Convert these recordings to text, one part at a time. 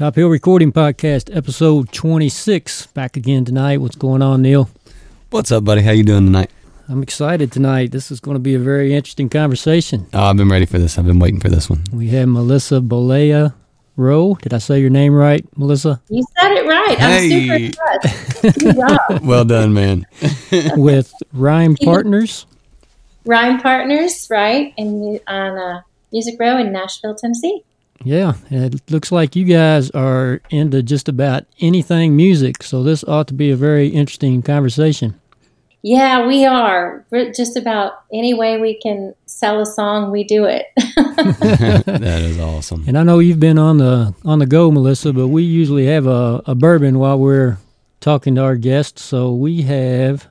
Top Hill Recording Podcast, episode 26. Back again tonight. What's going on, Neil? What's up, buddy? How you doing tonight? I'm excited tonight. This is going to be a very interesting conversation. Oh, I've been ready for this. I've been waiting for this one. We have Melissa Bollea Rowe. Did I say your name right, Melissa? You said it right. Hey. I'm super impressed. Good job. Well done, man. With Rhyme Partners. Rhyme Partners, right? And on uh, Music Row in Nashville, Tennessee. Yeah, it looks like you guys are into just about anything music, so this ought to be a very interesting conversation. Yeah, we are. We're just about any way we can sell a song, we do it. that is awesome. And I know you've been on the on the go, Melissa, but we usually have a, a bourbon while we're talking to our guests. So we have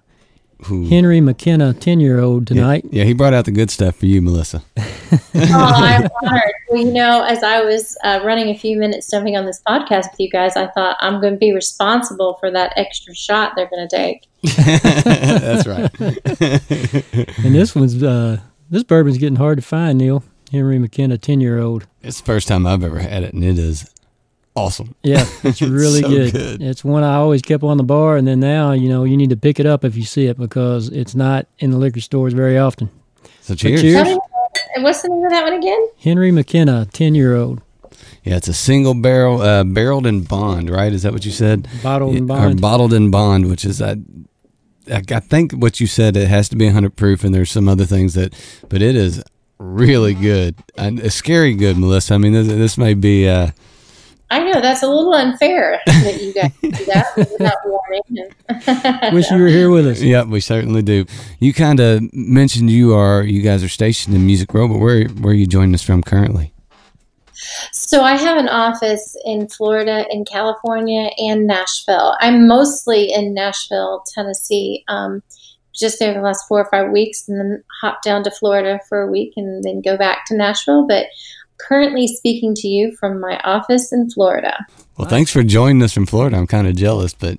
Ooh. Henry McKenna, ten year old Yeah, tonight. yeah, he brought out the good stuff for you, Melissa. oh, I'm honored. Well, you know, as I was uh, running a few minutes jumping on this podcast with you guys, I thought I'm going to be responsible for that extra shot they're going to take. That's right. And this one's uh, this bourbon's getting hard to find, Neil. Henry McKenna, ten year old. it's the first time I've ever had it, and it is awesome. Yeah, it's really so good. good. It's one I always kept on the bar, and then now you know you need to pick it up if you see it because it's not in the liquor stores very often. So cheers. cheers. How do you- What's the name of that one again? Henry McKenna, ten year old, Yeah, it's a single barrel, uh, barreled in bond, right? Is that what you said? bottled and Yeah, Or bottled in bond, which is I, I I think what you said it has to be 100 proof, and there's some other things that, but it is really good and scary good, Melissa. I mean, this, this may be. Uh, I know that's a little unfair that you guys do that without warning. Wish you were here with us. Yep, we certainly do. You kind of mentioned you are you guys are stationed in Music Row, but where where are you joining us from currently? So I have an office in Florida, in California, and Nashville. I'm mostly in Nashville, Tennessee. Um, just there the last four or five weeks, and then hop down to Florida for a week, and then go back to Nashville. But currently speaking to you from my office in Florida. Well, thanks for joining us from Florida. I'm kind of jealous, but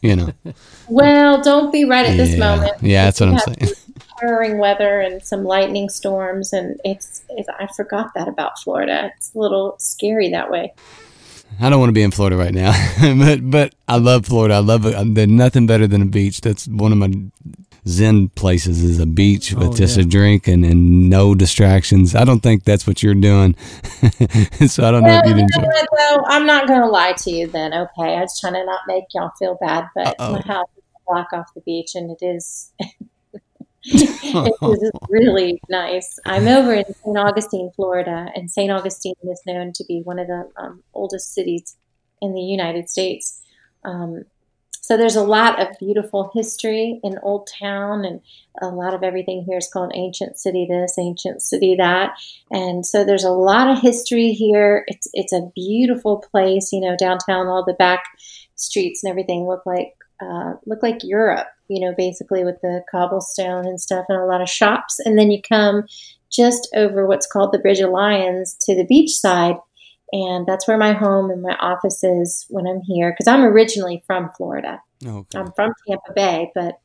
you know, Well, don't be right at this yeah, moment. yeah, that's what I'm saying. Harrowing weather and some lightning storms, and it's, it's I forgot that about Florida. It's a little scary that way. I don't want to be in Florida right now, but but I love Florida. I love it. There's nothing better than a beach. That's one of my zen places is a beach with Oh, just yeah. a drink and, and no distractions. I don't think that's what you're doing, so I don't know if you'd you enjoy. know what, though? I'm not going to lie to you then, okay? I was trying to not make y'all feel bad, but Uh-oh. my house is a block off the beach, and it is, it is really nice. I'm over in St. Augustine, Florida, and St. Augustine is known to be one of the um, oldest cities in the United States. Um, so there's a lot of beautiful history in Old Town, and a lot of everything here is called Ancient City this, Ancient City that. And so there's a lot of history here. It's it's a beautiful place, you know, downtown. All the back streets and everything look like uh, look like Europe, you know, basically with the cobblestone and stuff, and a lot of shops. And then you come just over what's called the Bridge of Lions to the beach side, and that's where my home and my office is when I'm here. Because I'm originally from Florida. Okay. I'm from Tampa Bay, but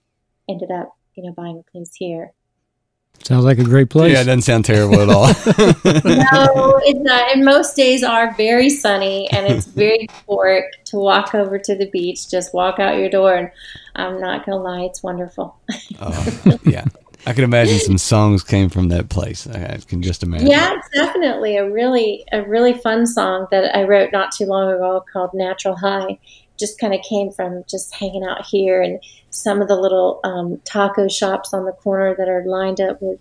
ended up, you know, buying a place here. Sounds like a great place. Yeah, it doesn't sound terrible at all. no, it's not. And most days are very sunny, and it's very euphoric to walk over to the beach. Just walk out your door, and I'm not gonna lie, it's wonderful. Oh, yeah. I can imagine some songs came from that place. I, can just imagine. Yeah, it's definitely a really a really fun song that I wrote not too long ago called "Natural High." Just kind of came from just hanging out here and some of the little um, taco shops on the corner that are lined up with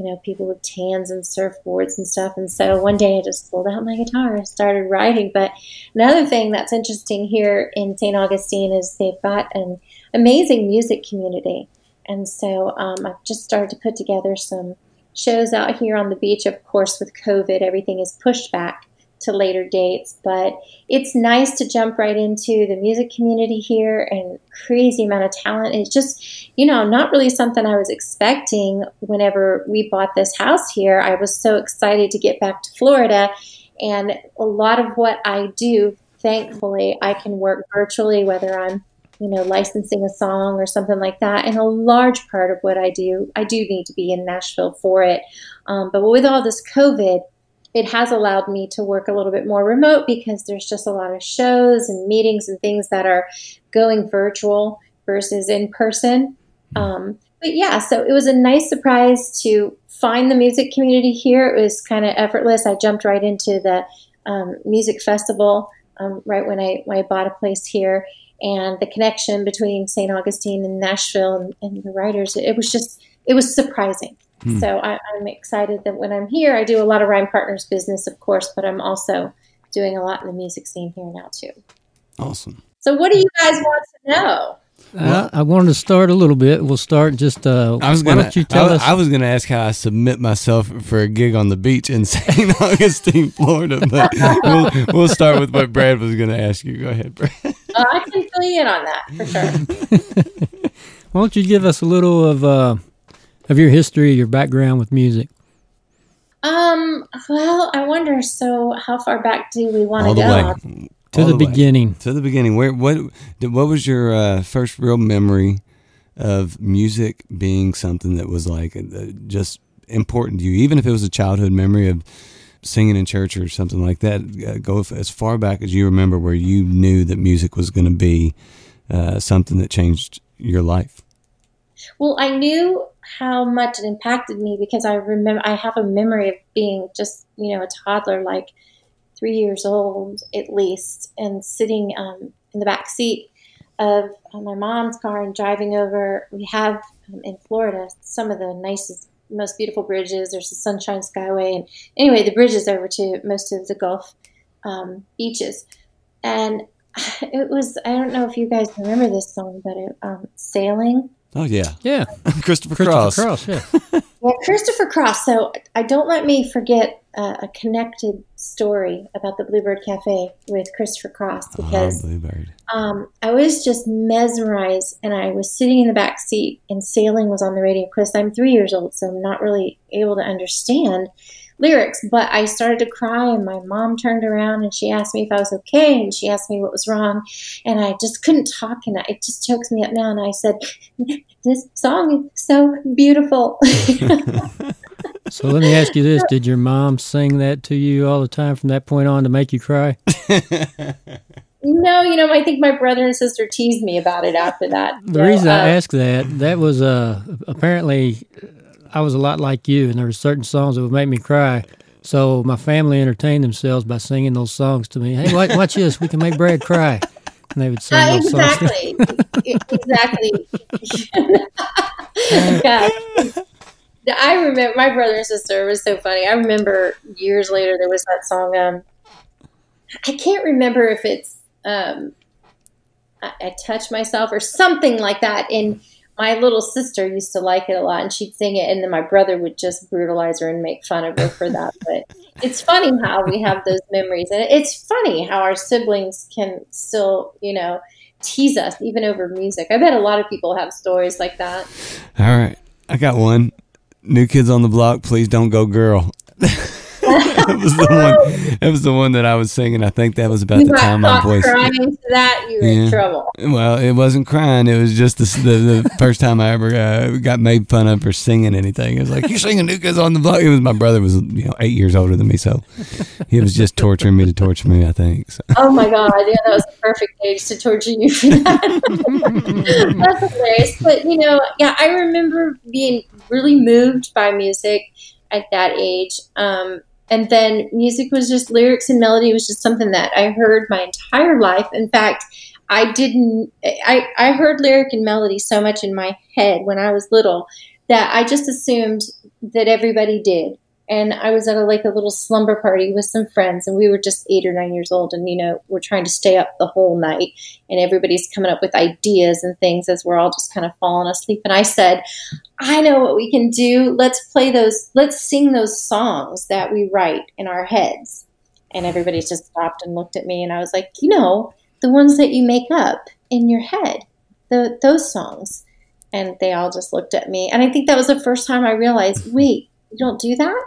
you know people with tans and surfboards and stuff. And so one day I just pulled out my guitar and started writing. But another thing that's interesting here in St. Augustine is they've got an amazing music community. And so um, I've just started to put together some shows out here on the beach. Of course, with COVID, everything is pushed back to later dates, but it's nice to jump right into the music community here and crazy amount of talent. It's just, you know, not really something I was expecting whenever we bought this house here. I was so excited to get back to Florida, and a lot of what I do, thankfully, I can work virtually, whether I'm you know, licensing a song or something like that. And a large part of what I do, I do need to be in Nashville for it. Um, but with all this COVID, it has allowed me to work a little bit more remote because there's just a lot of shows and meetings and things that are going virtual versus in person. Um, but yeah, so it was a nice surprise to find the music community here. It was kind of effortless. I jumped right into the um, music festival um, right when I when I bought a place here, and the connection between St. Augustine and Nashville and, and the writers. It was just it was surprising. Hmm. So I, am excited that when I'm here, I do a lot of Rhyme Partners business, of course, but I'm also doing a lot in the music scene here now too. Awesome. So, what do you guys want to know? Uh, I wanted to start a little bit. We'll start just. Uh, I was gonna. you tell I, us? I was going to ask how I submit myself for a gig on the beach in St. Augustine, Florida, but we'll, we'll start with what Brad was going to ask you. Go ahead, Brad. Uh, I can fill you in on that for sure. Why don't you give us a little of uh, of your history, your background with music? Um. Well, I wonder. So, how far back do we want to go? Way to the, the beginning. To the beginning. Where what what was your uh, first real memory of music being something that was like uh, just important to you, even if it was a childhood memory of singing in church or something like that? Uh, go as far back as you remember, where you knew that music was going to be uh, something that changed your life. Well, I knew how much it impacted me because I remember I have a memory of being just you know a toddler, like three years old at least, and sitting um, in the back seat of uh, my mom's car and driving over. We have um, in Florida some of the nicest, most beautiful bridges. There's the Sunshine Skyway, and anyway, the bridges over to most of the Gulf um, beaches. And it was, I don't know if you guys remember this song, but it, um, Sailing Oh yeah, yeah. Christopher, Christopher Cross. Cross, yeah. yeah, Christopher Cross. So I don't let me forget uh, a connected story about the Bluebird Cafe with Christopher Cross oh, because oh, um, I was just mesmerized, and I was sitting in the back seat, and sailing was on the radio. Of course, I'm three years old, so I'm not really able to understand lyrics, but I started to cry, and my mom turned around and she asked me if I was okay, and she asked me what was wrong, and I just couldn't talk, and it just chokes me up now. And I said, "This song is so beautiful." so let me ask you this: Did your mom sing that to you all the time from that point on to make you cry? No, you know, I think my brother and sister teased me about it after that. The so, reason uh, I asked that, that was uh, apparently I was a lot like you, and there were certain songs that would make me cry. So my family entertained themselves by singing those songs to me. Hey, watch, watch this. We can make Brad cry. And they would sing uh, exactly. exactly. yeah. I remember my brother and sister. Was so funny. I remember years later there was that song. Um, I can't remember if it's um, I, I touch myself or something like that. And my little sister used to like it a lot and she'd sing it and then my brother would just brutalize her and make fun of her for that but it's funny how we have those memories and it's funny how our siblings can still you know tease us even over music. I bet a lot of people have stories like that. All right i got one. New kids on the block please don't go girl that was the one. That was the one that I was singing. I think that was about you the time my voice. Crying to that, you were yeah. in trouble. Well, it wasn't crying. It was just the, the, the first time I ever uh, got made fun of for singing anything. It was like you singing New Kids on the Block. It was my brother was you know eight years older than me, so he was just torturing me to torture me. I think. So. Oh my god! Yeah, that was the perfect age to torture you for that. That's hilarious. But you know, yeah, I remember being really moved by music at that age. Um, and then music was just lyrics and melody was just something that I heard my entire life. In fact, I didn't, I, I heard lyric and melody so much in my head when I was little that I just assumed that everybody did and I was at a like a little slumber party with some friends, and we were just eight or nine years old, and you know we're trying to stay up the whole night, and everybody's coming up with ideas and things as we're all just kind of falling asleep. And I said, I know what we can do. Let's play those. Let's sing those songs that we write in our heads. And everybody just stopped and looked at me, and I was like, you know, the ones that you make up in your head, the those songs. And they all just looked at me, and I think that was the first time I realized, wait, you don't do that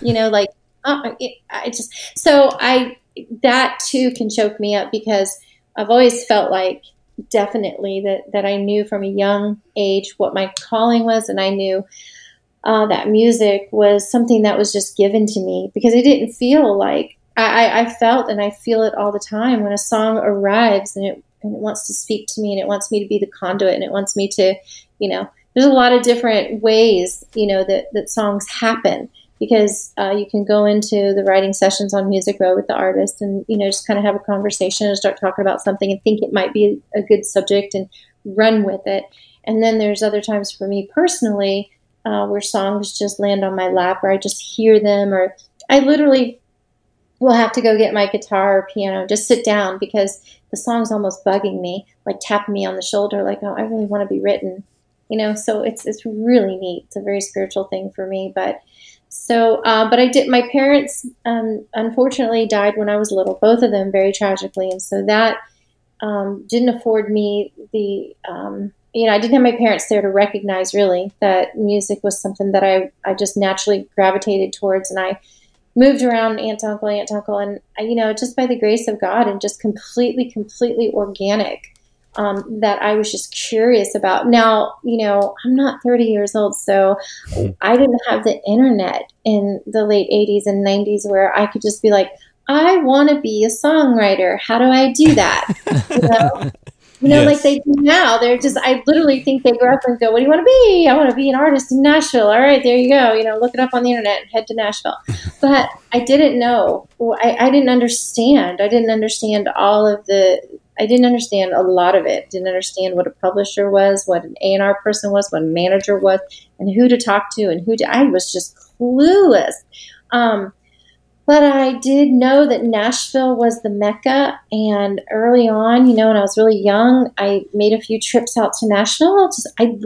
you know, like uh, I just so I that too can choke me up because I've always felt like definitely that that I knew from a young age what my calling was, and I knew uh, that music was something that was just given to me because it didn't feel like I, I, felt and I feel it all the time when a song arrives and it, and it wants to speak to me and it wants me to be the conduit and it wants me to, you know, there's a lot of different ways, you know, that, that songs happen because uh, you can go into the writing sessions on Music Row with the artist and, you know, just kind of have a conversation and start talking about something and think it might be a good subject and run with it. And then there's other times for me personally uh, where songs just land on my lap or I just hear them or I literally will have to go get my guitar or piano, just sit down because the song's almost bugging me, like tapping me on the shoulder, like, oh, I really want to be written. You know, so it's it's really neat. It's a very spiritual thing for me. But so, uh, but I did. My parents, um, unfortunately, died when I was little. Both of them very tragically, and so that um, didn't afford me the um, you know, I didn't have my parents there to recognize really that music was something that I, I just naturally gravitated towards. And I moved around aunt, uncle, aunt, uncle, and, you know, just by the grace of God and just completely, completely organic um, that I was just curious about. Now, you know, I'm not 30 years old, so I didn't have the internet in the late 80s and 90s where I could just be like, I want to be a songwriter. How do I do that? You know? You know, yes. like they do now. They're just, I literally think they grow up and go, What do you want to be? I want to be an artist in Nashville. All right, there you go. You know, look it up on the internet and head to Nashville. But I didn't know. I, I didn't understand. I didn't understand all of the, I didn't understand a lot of it. Didn't understand what a publisher was, what an A&R person was, what a manager was, and who to talk to and who to, I was just clueless. Um, but I did know that Nashville was the Mecca. And early on, you know, when I was really young, I made a few trips out to Nashville. Just, I,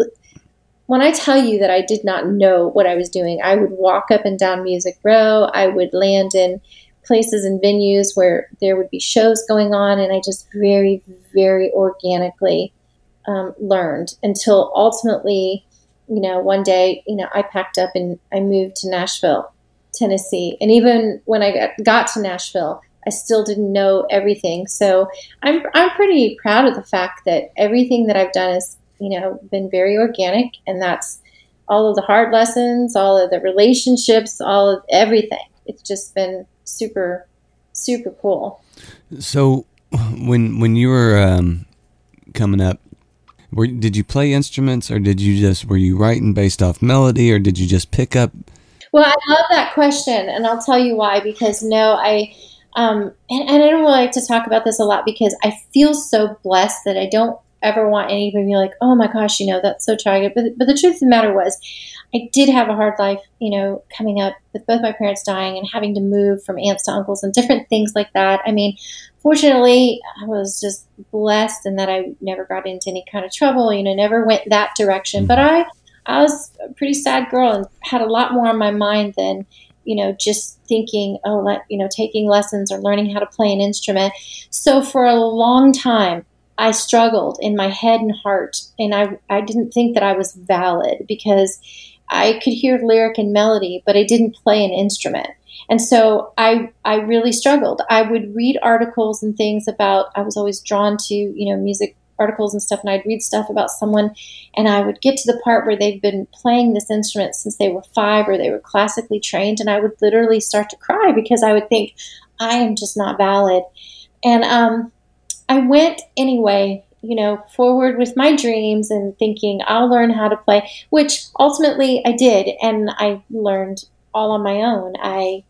when I tell you that I did not know what I was doing, I would walk up and down Music Row. I would land in places and venues where there would be shows going on. And I just very, very organically um, learned until ultimately, you know, one day, you know, I packed up and I moved to Nashville Tennessee. And even when I got to Nashville, I still didn't know everything. So I'm I'm pretty proud of the fact that everything that I've done has you know been very organic, and that's all of the hard lessons, all of the relationships, all of everything. It's just been super super cool. So when when you were um, coming up. Were, did you play instruments or did you just were you writing based off melody or did you just pick up well, I love that question, and I'll tell you why. Because no, I um, and, and I don't really like to talk about this a lot because I feel so blessed that I don't ever want anybody to be like, oh my gosh, you know, that's so tragic. But, but the truth of the matter was, I did have a hard life, you know, coming up with both my parents dying and having to move from aunts to uncles and different things like that. I mean, fortunately, I was just blessed in that I never got into any kind of trouble, you know, never went that direction. Mm-hmm. But I I was a pretty sad girl and had a lot more on my mind than, you know, just thinking, oh, let, you know, taking lessons or learning how to play an instrument. So for a long time, I struggled in my head and heart, and I, I didn't think that I was valid because I could hear lyric and melody, but I didn't play an instrument. And so I, I really struggled. I would read articles and things about, I was always drawn to, you know, music articles and stuff, and I'd read stuff about someone, and I would get to the part where they've been playing this instrument since they were five or they were classically trained, and I would literally start to cry because I would think, I am just not valid. And um, I went anyway, you know, forward with my dreams and thinking I'll learn how to play, which ultimately I did, and I learned all on my own. I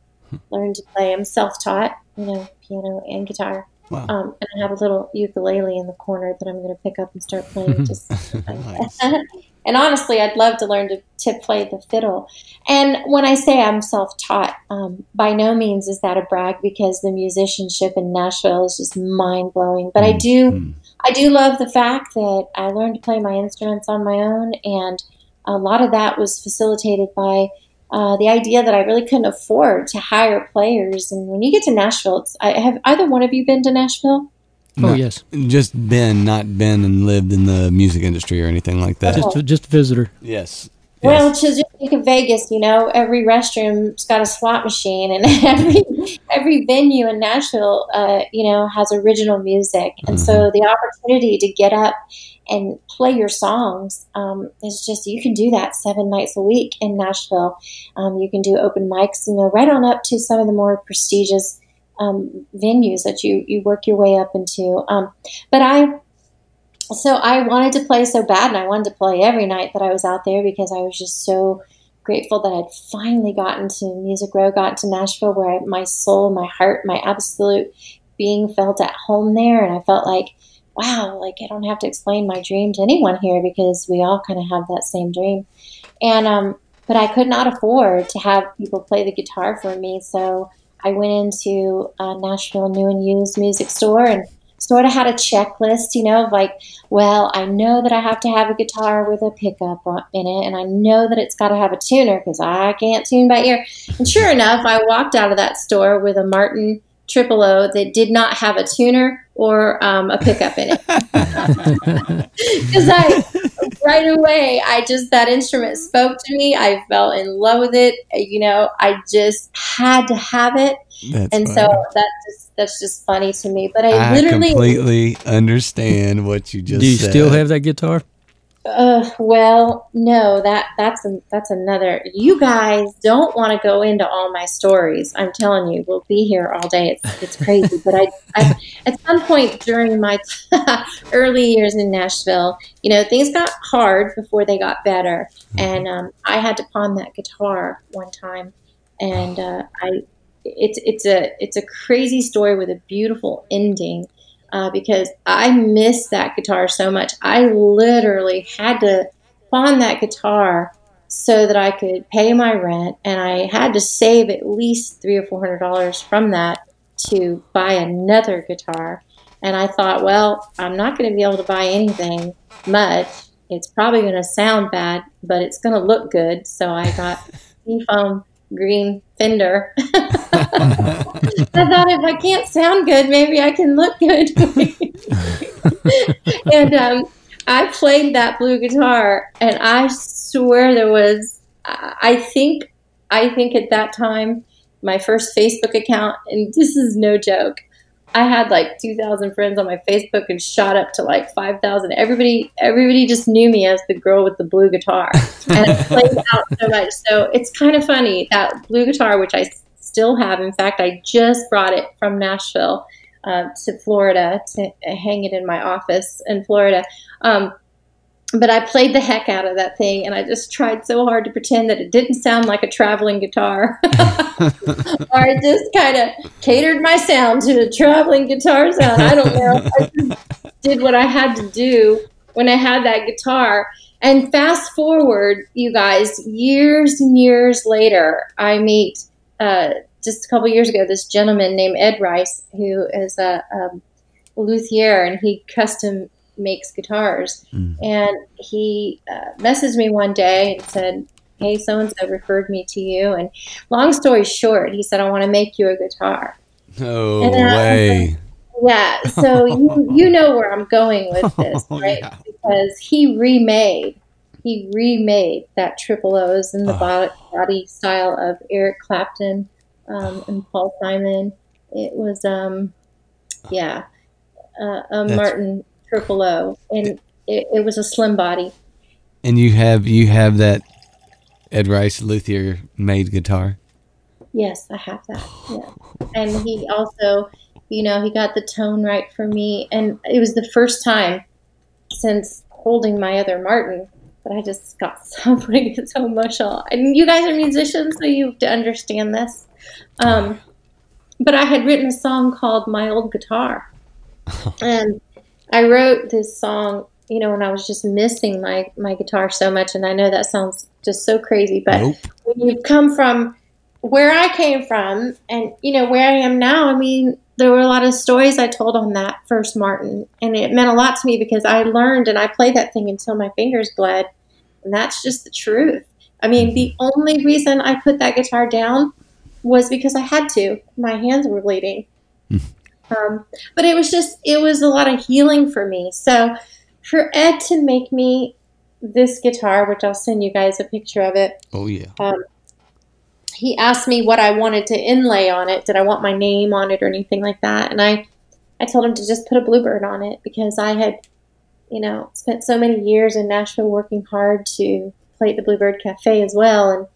learned to play. I'm self-taught, you know, piano and guitar. Wow. Um, and I have a little ukulele in the corner that I'm going to pick up and start playing. Just and honestly, I'd love to learn to, to play the fiddle. And when I say I'm self taught, um, by no means is that a brag because the musicianship in Nashville is just mind blowing. But mm-hmm. I do, mm. I do love the fact that I learned to play my instruments on my own, and a lot of that was facilitated by uh, the idea that I really couldn't afford to hire players. And when you get to Nashville, I have either one of you been to Nashville? Oh yes, just been, not been and lived in the music industry or anything like that. Just, just visitor. Yes. Well, to just think of Vegas, you know, every restroom's got a slot machine, and every every venue in Nashville, uh, you know, has original music, and mm-hmm. so the opportunity to get up and play your songs um, is just you can do that seven nights a week in Nashville. Um, you can do open mics, you know, right on up to some of the more prestigious um, venues that you you work your way up into. Um, but I so I wanted to play so bad, and I wanted to play every night that I was out there because I was just so grateful that I'd finally gotten to Music Row, got to Nashville, where I, my soul, my heart, my absolute being felt at home there, and I felt like, wow, like I don't have to explain my dream to anyone here because we all kind of have that same dream, and um, but I could not afford to have people play the guitar for me, so I went into a Nashville new and used music store and sort of had a checklist, you know, of like, well, I know that I have to have a guitar with a pickup in it, and I know that it's got to have a tuner because I can't tune by ear. And sure enough, I walked out of that store with a Martin Triple O that did not have a tuner or um, a pickup in it. Because I, right away, I just, that instrument mm-hmm. spoke to me. I fell in love with it. You know, I just had to have it. That's and funny. so that just that's just funny to me. But I, I literally completely understand what you just. Do you said. still have that guitar? Uh, well, no, that that's a, that's another. You guys don't want to go into all my stories. I'm telling you, we'll be here all day. It's it's crazy. but I, I, at some point during my early years in Nashville, you know, things got hard before they got better, mm-hmm. and um, I had to pawn that guitar one time, and uh, I it's it's a it's a crazy story with a beautiful ending uh, because I miss that guitar so much. I literally had to pawn that guitar so that I could pay my rent, and I had to save at least three or four hundred dollars from that to buy another guitar. And I thought, well, I'm not going to be able to buy anything much. It's probably going to sound bad, but it's going to look good. So I got Seafoam green fender. I thought if I can't sound good, maybe I can look good. and um, I played that blue guitar, and I swear there was, I think, I think at that time, my first Facebook account, and this is no joke. I had like 2,000 friends on my Facebook and shot up to like 5,000. Everybody, everybody just knew me as the girl with the blue guitar, and I played out so much. So it's kind of funny that blue guitar, which I still have. In fact, I just brought it from Nashville uh, to Florida to hang it in my office in Florida. Um, but I played the heck out of that thing, and I just tried so hard to pretend that it didn't sound like a traveling guitar. or I just kind of catered my sound to a traveling guitar sound. I don't know. I did what I had to do when I had that guitar. And fast forward, you guys, years and years later, I meet uh, just a couple years ago this gentleman named Ed Rice, who is a, a luthier, and he custom makes guitars. Mm. And he uh, messaged me one day and said, Hey, so and so referred me to you. And long story short, he said, I want to make you a guitar. No way. Yeah. So you, you know where I'm going with this, oh, right? Yeah. Because he remade. He remade that triple O's in the oh. body, style of Eric Clapton um, and Paul Simon. It was, um, yeah, uh, uh, Martin triple O, and it, it, was a slim body. And you have you have that Ed Rice luthier made guitar. Yes, I have that. Yeah, and he also, you know, he got the tone right for me, and it was the first time since holding my other Martin that I just got so so emotional. And you guys are musicians, so you have to understand this. Um, but I had written a song called "My Old Guitar," and I wrote this song, you know, when I was just missing my my guitar so much, and I know that sounds just so crazy, but nope. when you come from where I came from, and you know where I am now, I mean, there were a lot of stories I told on that first Martin, and it meant a lot to me because I learned and I played that thing until my fingers bled, and that's just the truth. I mean, the only reason I put that guitar down was because I had to. My hands were bleeding. Hmm. Um, but it was just, it was a lot of healing for me. So for Ed to make me this guitar, which I'll send you guys a picture of it. Oh yeah. Um, he asked me what I wanted to inlay on it. Did I want my name on it or anything like that? And I, I told him to just put a bluebird on it because I had, you know, spent so many years in Nashville working hard to play at the Bluebird Cafe as well, and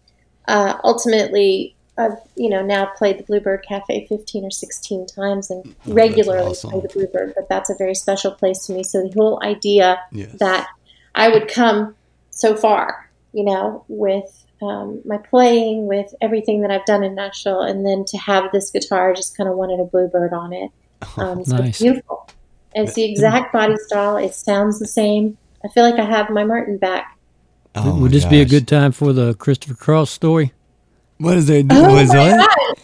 uh, ultimately I've you know now played the Bluebird Cafe 15 or 16 times and Oh, regularly awesome. play the Bluebird, but that's a very special place to me. So the whole idea Yes. that I would come so far, you know, with um, my playing, with everything that I've done in Nashville, and then to have this guitar, just kind of wanted a Bluebird on it. Um, so Nice. it's beautiful. It's the exact body style. It sounds the same. I feel like I have my Martin back. Oh, my Would this be a good time for the Christopher Cross story? What is there? Oh was my what? God.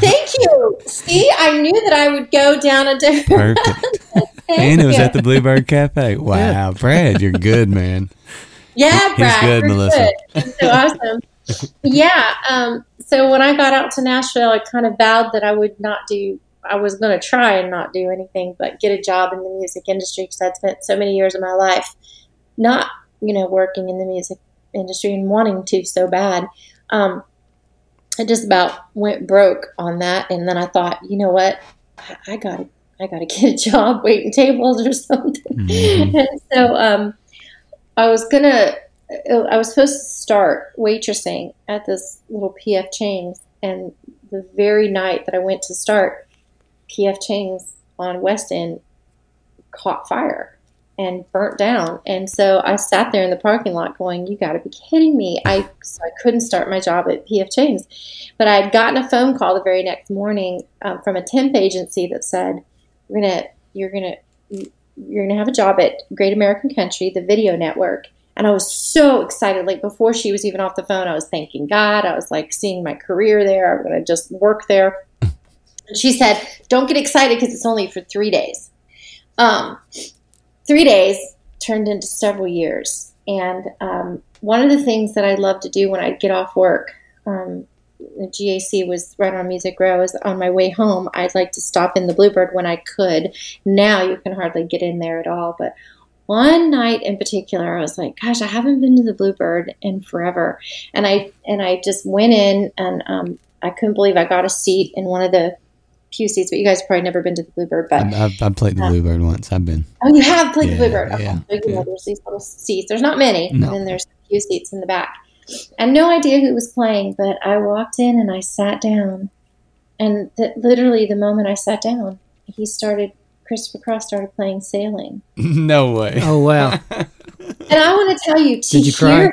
Thank you. See, I knew that I would go down a different. Perfect. And it was you. at the Bluebird Cafe. Wow, Brad, you're good, man. Yeah, He's Brad. good, Melissa. good. He's so awesome. yeah. Um, so when I got out to Nashville, I kind of vowed that I would not do. I was going to try and not do anything but get a job in the music industry because I'd spent so many years of my life not, you know, working in the music industry and wanting to so bad. Um, I just about went broke on that, and then I thought, you know what, I got to, I got to get a job waiting tables or something. Mhm. and so um, I was gonna, I was supposed to start waitressing at this little PF Chang's, and the very night that I went to start, PF Chang's on West End caught fire and burnt down. And so I sat there in the parking lot going, "You got to be kidding me!" I so I couldn't start my job at PF Chang's, but I had gotten a phone call the very next morning um, from a temp agency that said, "We're gonna, you're gonna." You're going to have a job at Great American Country, the video network. And I was so excited. Like before she was even off the phone, I was thanking God. I was like seeing my career there. I'm going to just work there. And she said, Don't get excited because it's only for three days. Um, three days turned into several years. And um, one of the things that I love to do when I get off work, um, GAC was right on Music Row. Is on my way home, I'd like to stop in the Bluebird when I could. Now you can hardly get in there at all. But one night in particular, I was like, "Gosh, I haven't been to the Bluebird in forever," and I and I just went in and um, I couldn't believe I got a seat in one of the pew seats. But you guys probably never been to the Bluebird, but I've, I've, played the Bluebird once. I've been. Oh, you have played Yeah, the Bluebird. Okay. yeah, So, you know, yeah. there's these little seats. There's not many, No. and then there's a few seats in the back. I had no idea who was playing, but I walked in and I sat down. And th- literally, the moment I sat down, he started, Christopher Cross started playing Sailing. no way. Oh wow! And I want to tell you, to Did you cry? him,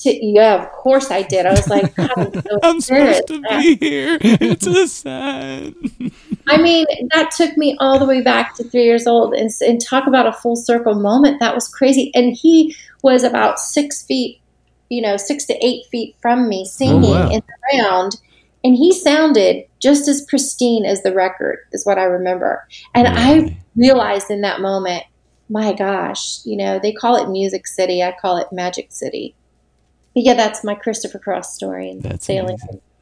to, yeah, of course I did. I was like, God, I'm so I'm supposed to be here. It's a sign. I mean, that took me all the way back to three years old. And, and talk about a full circle moment. That was crazy. And he was about six feet, you know, six to eight feet from me singing Oh, wow. in the round. And he sounded just as pristine as the record, is what I remember. And I realized in that moment, my gosh, you know, they call it Music City. I call it Magic City. But yeah, that's my Christopher Cross story and That's sailing.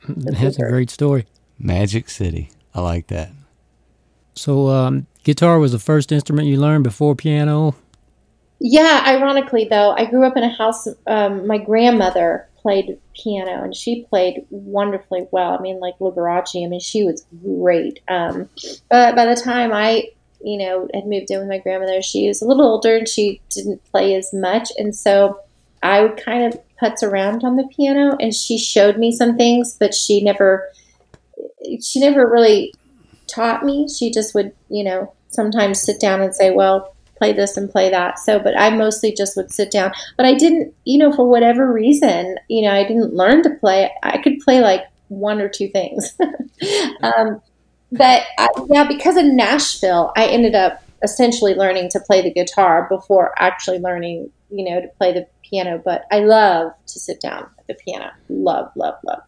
amazing. That's a great story. Magic City. I like that. So, um, guitar was the first instrument you learned before piano. Yeah, ironically though, I grew up in a house. Um, my grandmother played piano, and she played wonderfully well. I mean, like Liberace. I mean, she was great. Um, but by the time I, you know, had moved in with my grandmother, she was a little older, and she didn't play as much, and so I would kind of putz around on the piano, and she showed me some things, but she never, she never really taught me. She just would, you know, sometimes sit down and say, "Well." Play this and play that. So, but I mostly just would sit down. But I didn't, you know, for whatever reason, you know, I didn't learn to play. I could play like one or two things. um, but I, yeah, because of Nashville, I ended up essentially learning to play the guitar before actually learning, you know, to play the piano. But I love to sit down at the piano. Love, love, love.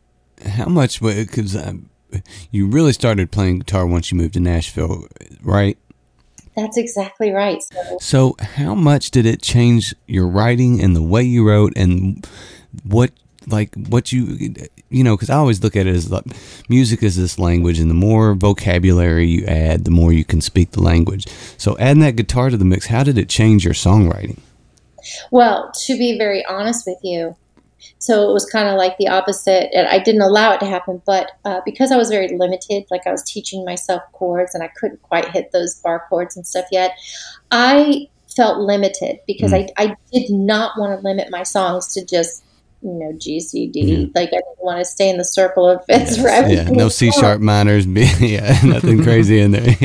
How much? Because um, you really started playing guitar once you moved to Nashville, right? That's exactly right. So, So, how much did it change your writing and the way you wrote, and what, like, what you, you know? Because I always look at it as like music is this language, and the more vocabulary you add, the more you can speak the language. So, adding that guitar to the mix, how did it change your songwriting? Well, to be very honest with you, so it was kind of like the opposite. And I didn't allow it to happen, but uh, because I was very limited, like I was teaching myself chords and I couldn't quite hit those bar chords and stuff yet, I felt limited because mm. I, I did not want to limit my songs to just you know G C D. Mm. Like I didn't want to stay in the circle of fifths yes. Yeah, no C sharp minors. yeah, nothing crazy in there.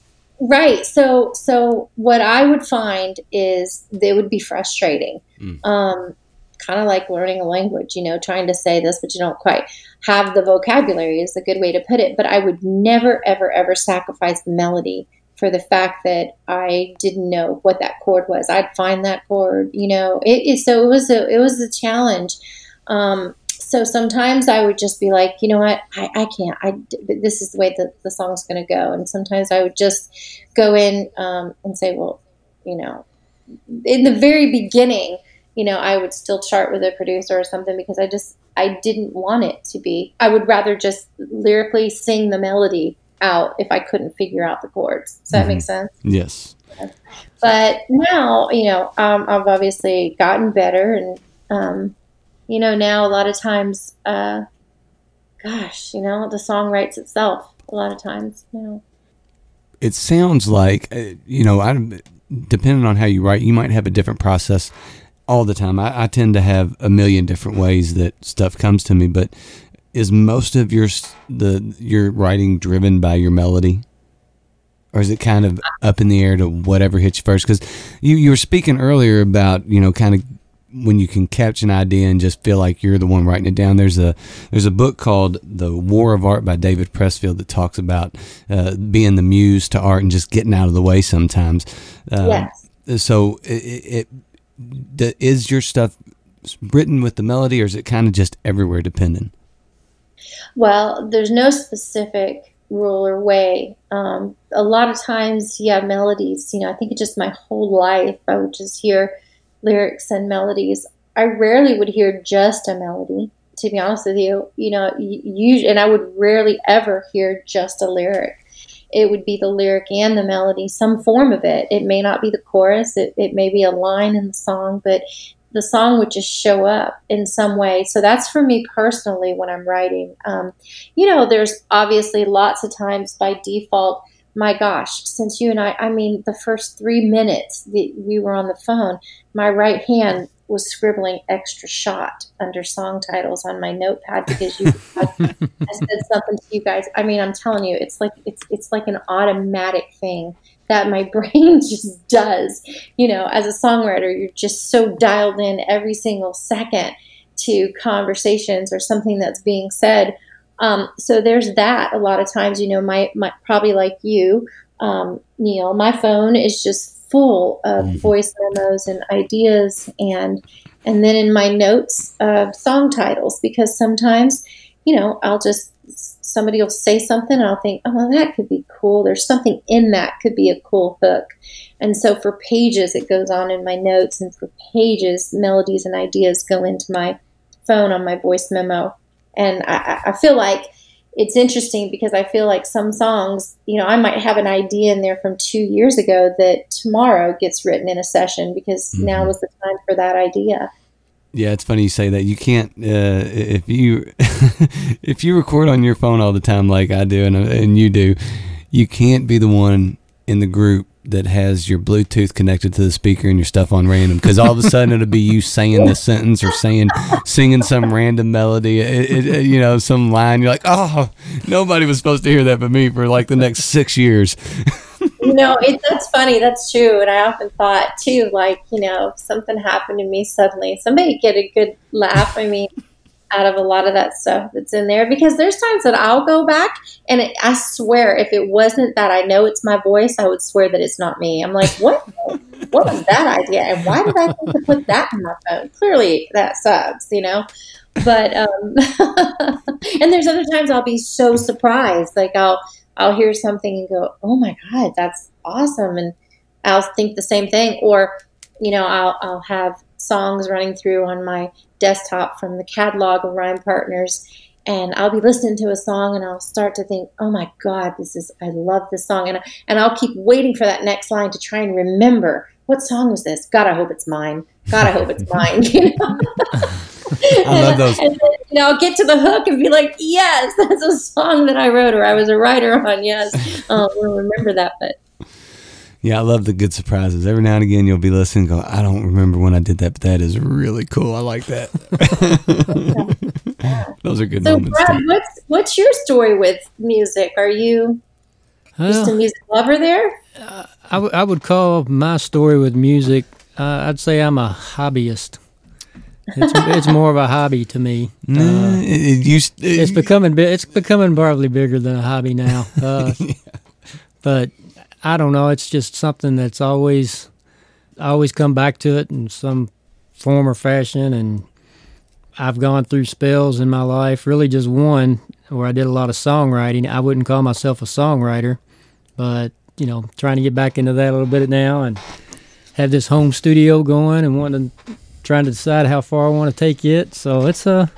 right. So so what I would find is they would be frustrating. Mm. Um, kind of like learning a language, you know, trying to say this, but you don't quite have the vocabulary is a good way to put it. But I would never, ever, ever sacrifice the melody for the fact that I didn't know what that chord was. I'd find that chord, you know. It so it was a it was a challenge. Um, so sometimes I would just be like, you know what, I, I can't. I this is the way that the song's going to go. And sometimes I would just go in um, and say, well, you know, in the very beginning, you know, I would still chart with a producer or something because I just I didn't want it to be. I would rather just lyrically sing the melody out if I couldn't figure out the chords. Does that mm-hmm. make sense? Yes. But now, you know, um, I've obviously gotten better, and um, you know, now a lot of times, uh, gosh, you know, the song writes itself. A lot of times, you know. It sounds like, uh, you know, I depending on how you write, you might have a different process all the time. I, I, tend to have a million different ways that stuff comes to me, but is most of your the your writing driven by your melody or is it kind of up in the air to whatever hits you first because you, you were speaking earlier about you know kind of when you can catch an idea and just feel like you're the one writing it down there's a there's a book called the war of art by david pressfield that talks about uh, being the muse to art and just getting out of the way sometimes uh, yes. so it, it is your stuff written with the melody or is it kind of just everywhere dependent well, there's no specific rule or way. Um, a lot of times, yeah, melodies, you know, I think it's just my whole life, I would just hear lyrics and melodies. I rarely would hear just a melody, to be honest with you. You know, you, and I would rarely ever hear just a lyric. It would be the lyric and the melody, some form of it. It may not be the chorus, it, it may be a line in the song, but the song would just show up in some way. So that's for me personally when I'm writing. Um, you know, there's obviously lots of times by default, my gosh, since you and I, I mean, the first three minutes that we were on the phone, my right hand was scribbling extra shot under song titles on my notepad because you I, said something to you guys. I mean, I'm telling you, it's like it's it's like an automatic thing that my brain just does. You know, as a songwriter, you're just so dialed in every single second to conversations or something that's being said. Um, so there's that. A lot of times, you know, my, my probably like you, um, Neil, my phone is just full of mm-hmm. voice memos and ideas, and and then in my notes, uh, song titles because sometimes, you know, I'll just somebody will say something and I'll think, oh, well, that could be cool. There's something in that could be a cool hook. And so for pages, it goes on in my notes, and for pages, melodies and ideas go into my phone on my voice memo. And I, I feel like it's interesting because I feel like some songs, you know, I might have an idea in there from two years ago that tomorrow gets written in a session because mm-hmm. now is the time for that idea. Yeah, it's funny you say that. You can't uh, if you if you record on your phone all the time like I do and and you do, you can't be the one in the group that has your Bluetooth connected to the speaker and your stuff on random because all of a sudden it'll be you saying this sentence or saying singing some random melody, it, it, you know, some line. You're like, oh, nobody was supposed to hear that but me for like the next six years. know, it, that's funny. That's true. And I often thought too, like, you know, something happened to me suddenly, somebody get a good laugh. I mean, out of a lot of that stuff that's in there because there's times that I'll go back and it, I swear if it wasn't that I know it's my voice, I would swear that it's not me. I'm like, what? what was that idea? And why did I think to put that in my phone? Clearly that sucks, you know? But, um, and there's other times I'll be so surprised. Like I'll, I'll hear something and go, "Oh my god, that's awesome!" and I'll think the same thing. Or, you know, I'll I'll have songs running through on my desktop from the catalog of Rhyme Partners, and I'll be listening to a song and I'll start to think, "Oh my god, this is I love this song," and and I'll keep waiting for that next line to try and remember what song was this. God, I hope it's mine. God, I hope it's mine. You know? I love those. And then, you know, I'll get to the hook and be like, yes, that's a song that I wrote or I was a writer on. Yes, um, we'll remember that. But Yeah, I love the good surprises. Every now and again, you'll be listening. and Go, I don't remember when I did that, but that is really cool. I like that. Those are good so, moments. Brad, too. what's what's your story with music? Are you just a music lover there? I, w- I would call my story with music. Uh, I'd say I'm a hobbyist. It's it's more of a hobby to me. Nah, it, it used. It, It's becoming bi- it's becoming probably bigger than a hobby now. Uh, But I don't know. It's just something that's always always come back to it in some form or fashion. And I've gone through spells in my life. Really, just one where I did a lot of songwriting. I wouldn't call myself a songwriter, but you know, trying to get back into that a little bit now and have this home studio going and wanting to trying to decide how far I want to take it. So it's a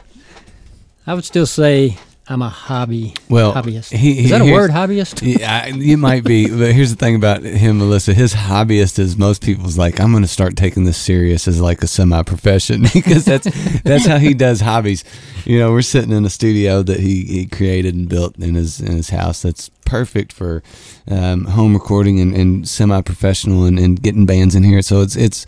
I would still say I'm a hobby well, hobbyist. he- Is that a word, hobbyist? Yeah, it might be, but here's the thing about him, Melissa. His hobbyist is most people's like, I'm going to start taking this serious as like a semi-profession because that's that's how he does hobbies. You know, we're sitting in a studio that he, he created and built in his in his house. That's perfect for um, home recording and, and semi-professional and, and getting bands in here. So it's it's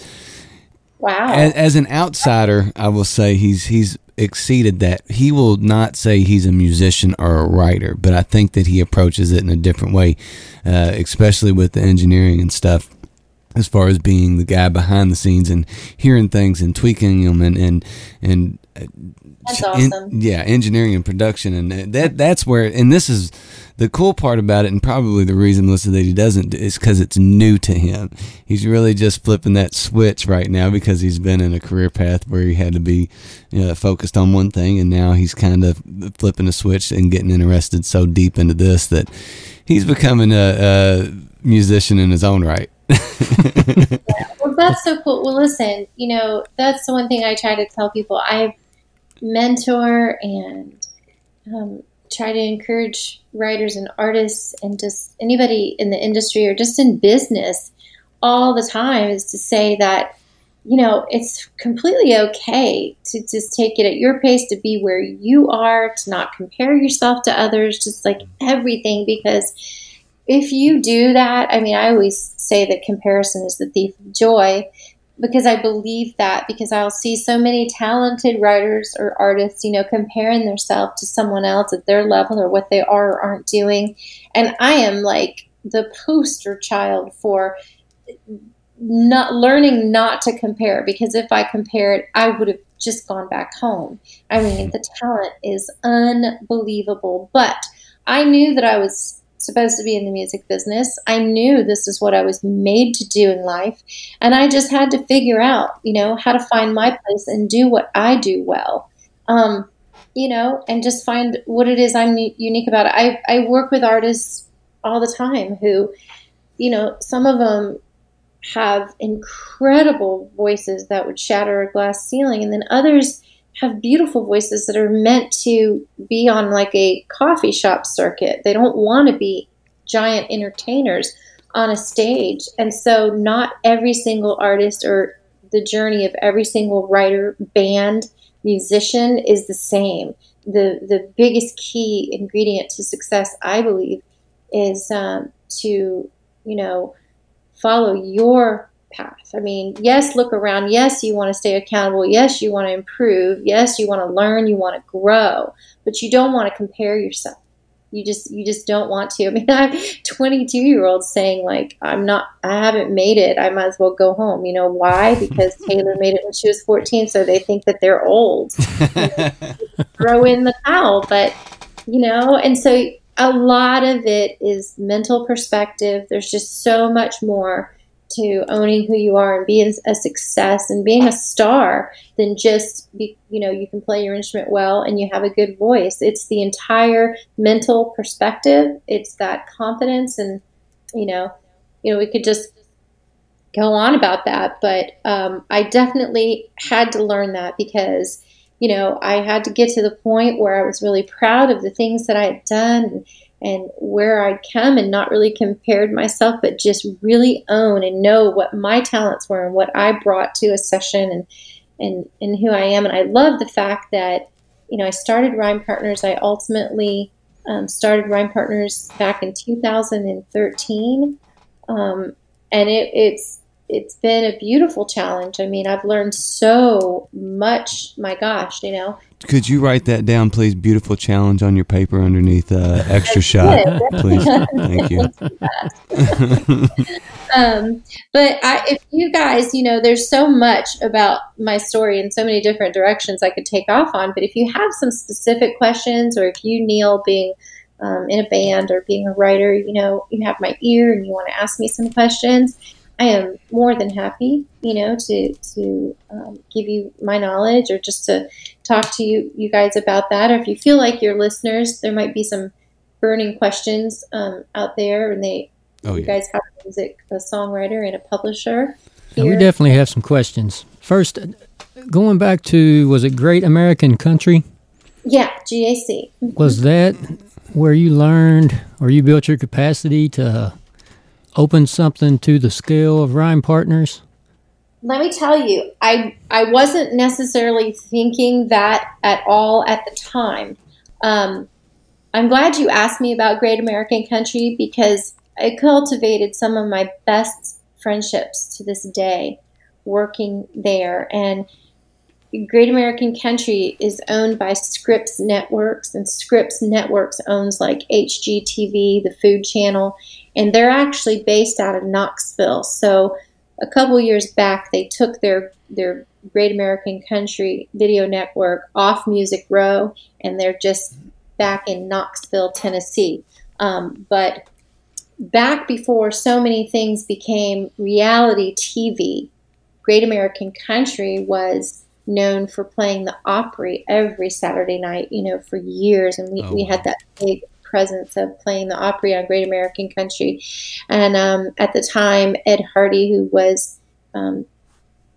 Wow. as, as an outsider, I will say he's he's exceeded that. He will not say he's a musician or a writer, but I think that he approaches it in a different way, uh, especially with the engineering and stuff. As far as being the guy behind the scenes and hearing things and tweaking them and and and That's awesome. yeah, engineering and production, and that that's where. And this is the cool part about it, and probably the reason Melissa that he doesn't is because it's new to him. He's really just flipping that switch right now because he's been in a career path where he had to be you know, focused on one thing, and now he's kind of flipping a switch and getting interested so deep into this that he's becoming a, a musician in his own right. Well, that's so cool. Well, listen, you know, that's the one thing I try to tell people. I mentor and um, try to encourage writers and artists and just anybody in the industry or just in business all the time is to say that, you know, it's completely okay to just take it at your pace, to be where you are, to not compare yourself to others, just like everything, because if you do that, I mean, I always say that comparison is the thief of joy because I believe that because I'll see so many talented writers or artists, you know, comparing themselves to someone else at their level or what they are or aren't doing. And I am like the poster child for not learning not to compare because if I compared, I would have just gone back home. I mean, the talent is unbelievable, but I knew that I was supposed to be in the music business. I knew this is what I was made to do in life. And I just had to figure out, you know, how to find my place and do what I do well. Um, you know, and just find what it is I'm unique about. I, I work with artists all the time who, you know, some of them have incredible voices that would shatter a glass ceiling, and then others have beautiful voices that are meant to be on like a coffee shop circuit. They don't want to be giant entertainers on a stage. And so, not every single artist or the journey of every single writer, band, musician is the same. The, the biggest key ingredient to success, I believe, is um, to, you know, follow your path. I mean, yes, look around. Yes, you want to stay accountable. Yes, you want to improve. Yes, you want to learn. You want to grow, but you don't want to compare yourself. You just you just don't want to. I mean, I have 22 year olds saying like, I'm not, I haven't made it. I might as well go home. You know why? Because Taylor made it when she was 14, so they think that they're old. Throw in the towel, but you know, and so a lot of it is mental perspective. There's just so much more to owning who you are and being a success and being a star than just be, you know you can play your instrument well and you have a good voice. It's the entire mental perspective. It's that confidence and you know you know we could just go on about that. But um, i definitely had to learn that because you know i had to get to the point where i was really proud of the things that i had done and where I'd come and not really compared myself, but just really own and know what my talents were and what I brought to a session and and and who I am. And I love the fact that you know I started Rhyme Partners. I ultimately um, started Rhyme Partners back in 2013, um, and it, it's it's been a beautiful challenge. I mean, I've learned so much. My gosh, you know, could you write that down, please? Beautiful challenge on your paper underneath uh, extra shot, please. Thank you. um, but I, if you guys, you know, there's so much about my story in so many different directions I could take off on. But if you have some specific questions, or if you, Neil, being um, in a band or being a writer, you know, you have my ear and you want to ask me some questions, I am more than happy, you know, to to um, give you my knowledge or just to talk to you you guys about that. Or if you feel like your listeners, there might be some burning questions um, out there, and they oh, you guys have a music a songwriter and a publisher. Yeah, we definitely have some questions. First, going back to was it Great American Country? Yeah, GAC. Was that where you learned or you built your capacity to open something to the scale of rhyme partners? Let me tell you, I I wasn't necessarily thinking that at all at the time. Um, I'm glad you asked me about Great American Country because I cultivated some of my best friendships to this day working there. And Great American Country is owned by Scripps Networks, and Scripps Networks owns like HGTV, the Food Channel, and they're actually based out of Knoxville. So a couple years back, they took their their Great American Country video network off Music Row, and they're just back in Knoxville, Tennessee. Um, but back before so many things became reality TV, Great American Country was known for playing the Opry every Saturday night, you know, for years. And we, oh, we had that big presence of playing the Opry on Great American Country. And um, at the time, Ed Hardy, who was um,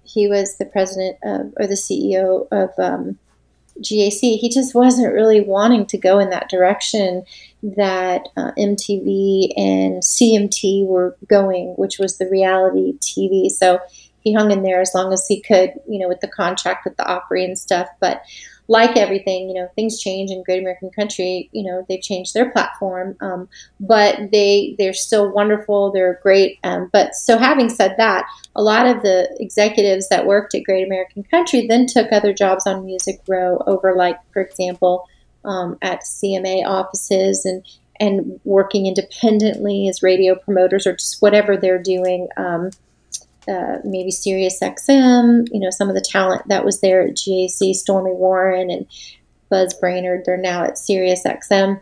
he was the president of, or the CEO of um, GAC, he just wasn't really wanting to go in that direction that uh, MTV and CMT were going, which was the reality TV. So he hung in there as long as he could, you know, with the contract with the Opry and stuff. But like everything, you know, things change in Great American Country. You know, they've changed their platform, um, but they they're still wonderful. They're great. Um, but so having said that, a lot of the executives that worked at Great American Country then took other jobs on Music Row over, like for example, um, at CMA offices and and working independently as radio promoters or just whatever they're doing. Uh, maybe Sirius XM, you know, some of the talent that was there at GAC, Stormy Warren and Buzz Brainard, they're now at Sirius XM.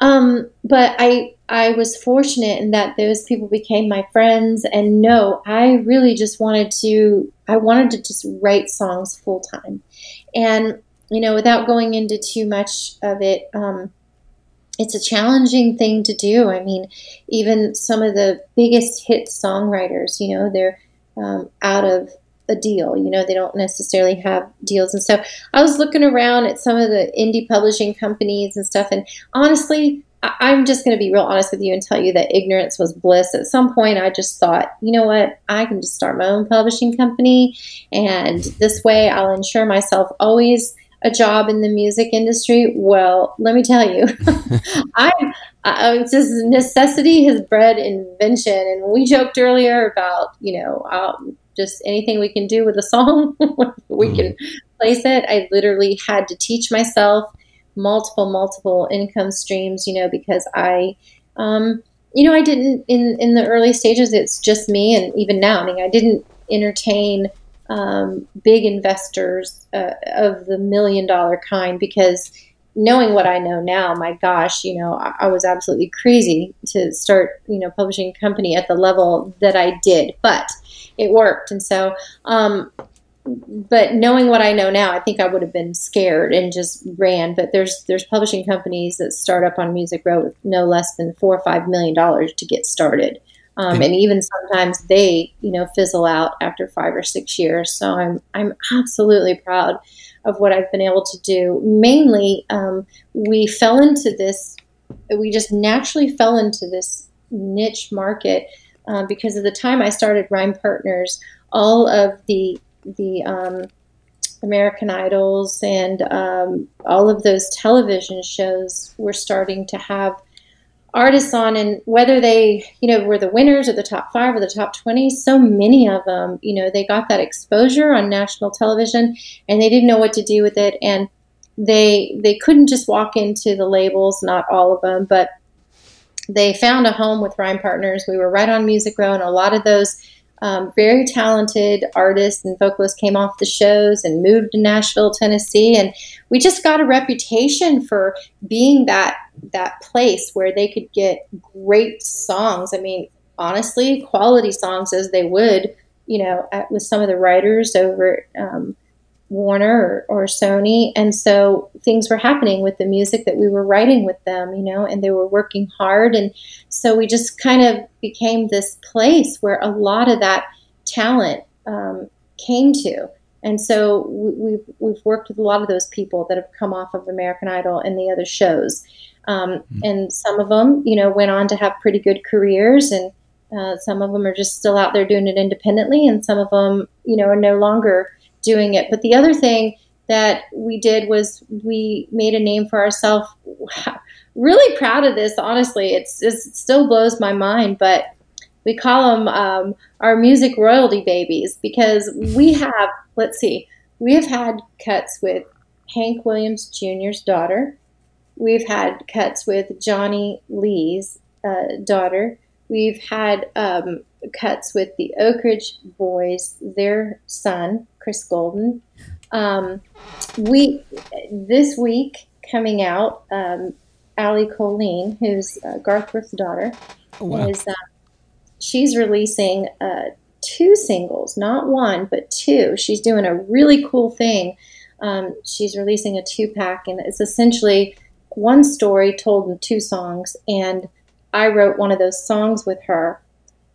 Um, but I I was fortunate in that those people became my friends and no, I really just wanted to I wanted to just write songs full time. And, you know, without going into too much of it, um, it's a challenging thing to do. I mean, even some of the biggest hit songwriters, you know, they're um, out of a deal. You know, they don't necessarily have deals and stuff. I was looking around at some of the indie publishing companies and stuff, and honestly, I- am just going to be real honest with you and tell you that ignorance was bliss. At some point, I just thought, you know what, I can just start my own publishing company, and this way I'll ensure myself always a job in the music industry. Well, let me tell you, I'm uh, it's just necessity has bred invention. And we joked earlier about, you know, um, just anything we can do with a song, we mm-hmm. can place it. I literally had to teach myself multiple, multiple income streams, you know, because I, um, you know, I didn't in in the early stages. It's just me, and even now, I mean, I didn't entertain um, big investors uh, of the million dollar kind because knowing what I know now, my gosh, you know, I, I, was absolutely crazy to start, you know, publishing a company at the level that I did, but it worked. And so, um, but knowing what I know now, I think I would have been scared and just ran. But there's there's publishing companies that start up on Music Row with no less than four or five million dollars to get started. Um, and even sometimes they, you know, fizzle out after five or six years. So I'm I'm absolutely proud of what I've been able to do. Mainly, um, we fell into this we just naturally fell into this niche market uh, because of the time I started Rhyme Partners. All of the the um, American Idols and um, all of those television shows were starting to have artists on and whether they you know were the winners or the top five or the top 20 so many of them you know they got that exposure on national television and they didn't know what to do with it and they they couldn't just walk into the labels not all of them but they found a home with rhyme partners. We were right on music row and a lot of those um, very talented artists and vocalists came off the shows and moved to Nashville, Tennessee, and we just got a reputation for being that that place where they could get great songs. I mean, honestly, quality songs as they would, you know, at, with some of the writers over um, Warner or, or, Sony. And so things were happening with the music that we were writing with them, you know, and they were working hard. And so we just kind of became this place where a lot of that talent um, came to. And so we, we've, we've worked with a lot of those people that have come off of American Idol and the other shows. Um, mm-hmm. And some of them, you know, went on to have pretty good careers and uh, some of them are just still out there doing it independently, and some of them, you know, are no longer doing it. But the other thing that we did was we made a name for ourselves. Really proud of this, honestly. It's, it's, it still blows my mind, but we call them um, our music royalty babies because we have, let's see, we have had cuts with Hank Williams Jr.'s daughter. We've had cuts with Johnny Lee's uh, daughter. We've had um, cuts with the Oak Ridge Boys, their son, Chris Golden. Um, we this week coming out, um, Allie Colleen, who's uh, Garth daughter, oh, wow. is uh, she's releasing uh, two singles, not one but two. She's doing a really cool thing. Um, she's releasing a two pack, and it's essentially one story told in two songs. And I wrote one of those songs with her,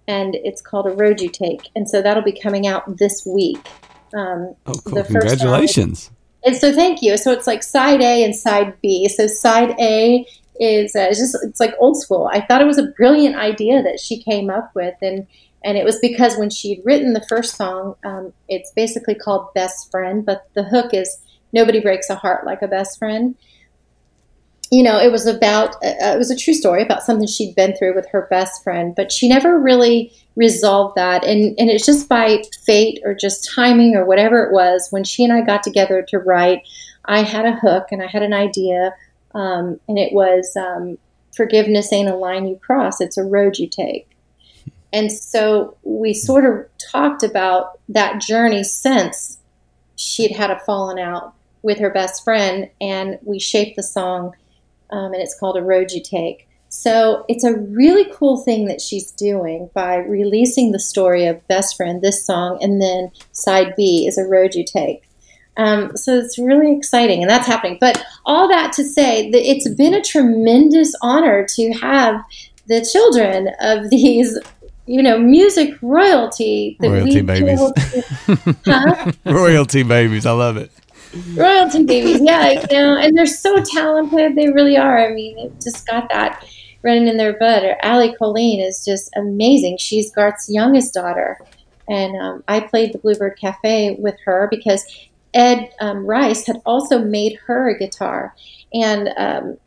and it's called A Road You Take. And so that'll be coming out this week. Um, oh, cool! Congratulations. And so thank you. So it's like side A and side B. So side A is uh, it's just it's like old school. I thought it was a brilliant idea that she came up with, and and it was because when she'd written the first song, um, it's basically called Best Friend, but the hook is Nobody breaks a heart like a best friend you know, it was about, uh, uh, it was a true story about something she'd been through with her best friend, but she never really resolved that. And, and it's just by fate or just timing or whatever it was, when she and I got together to write, I had a hook and I had an idea. Um, and it was um, forgiveness ain't a line you cross, it's a road you take. And so we sort of talked about that journey since she'd had a falling out with her best friend, and we shaped the song um, and it's called A Road You Take. So it's a really cool thing that she's doing by releasing the story of Best Friend, this song, and then side B is A Road You Take. Um, so it's really exciting, and that's happening. But all that to say that it's been a tremendous honor to have the children of these, you know, music royalty. royalty babies. To, huh? royalty babies. I love it royalty babies. Yeah, you know, and they're so talented. They really are. I mean, they've just got that running in their blood. Or Allie Colleen is just amazing. She's Garth's youngest daughter, and um, I played the Bluebird Cafe with her because Ed um, Rice had also made her a guitar, and um,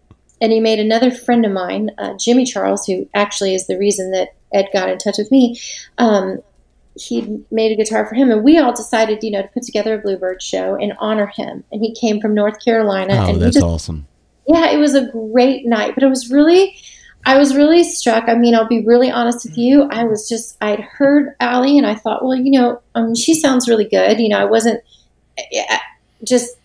and he made another friend of mine, uh, Jimmy Charles, who actually is the reason that Ed got in touch with me. Um, he made a guitar for him, and we all decided, you know, to put together a Bluebird show and honor him. And he came from North Carolina. Oh, and that's just, awesome! Yeah, it was a great night, but it was really, I was really struck. I mean, I'll be really honest with you. I was just, I'd heard Allie, and I thought, well, you know, um, she sounds really good. You know, I wasn't just,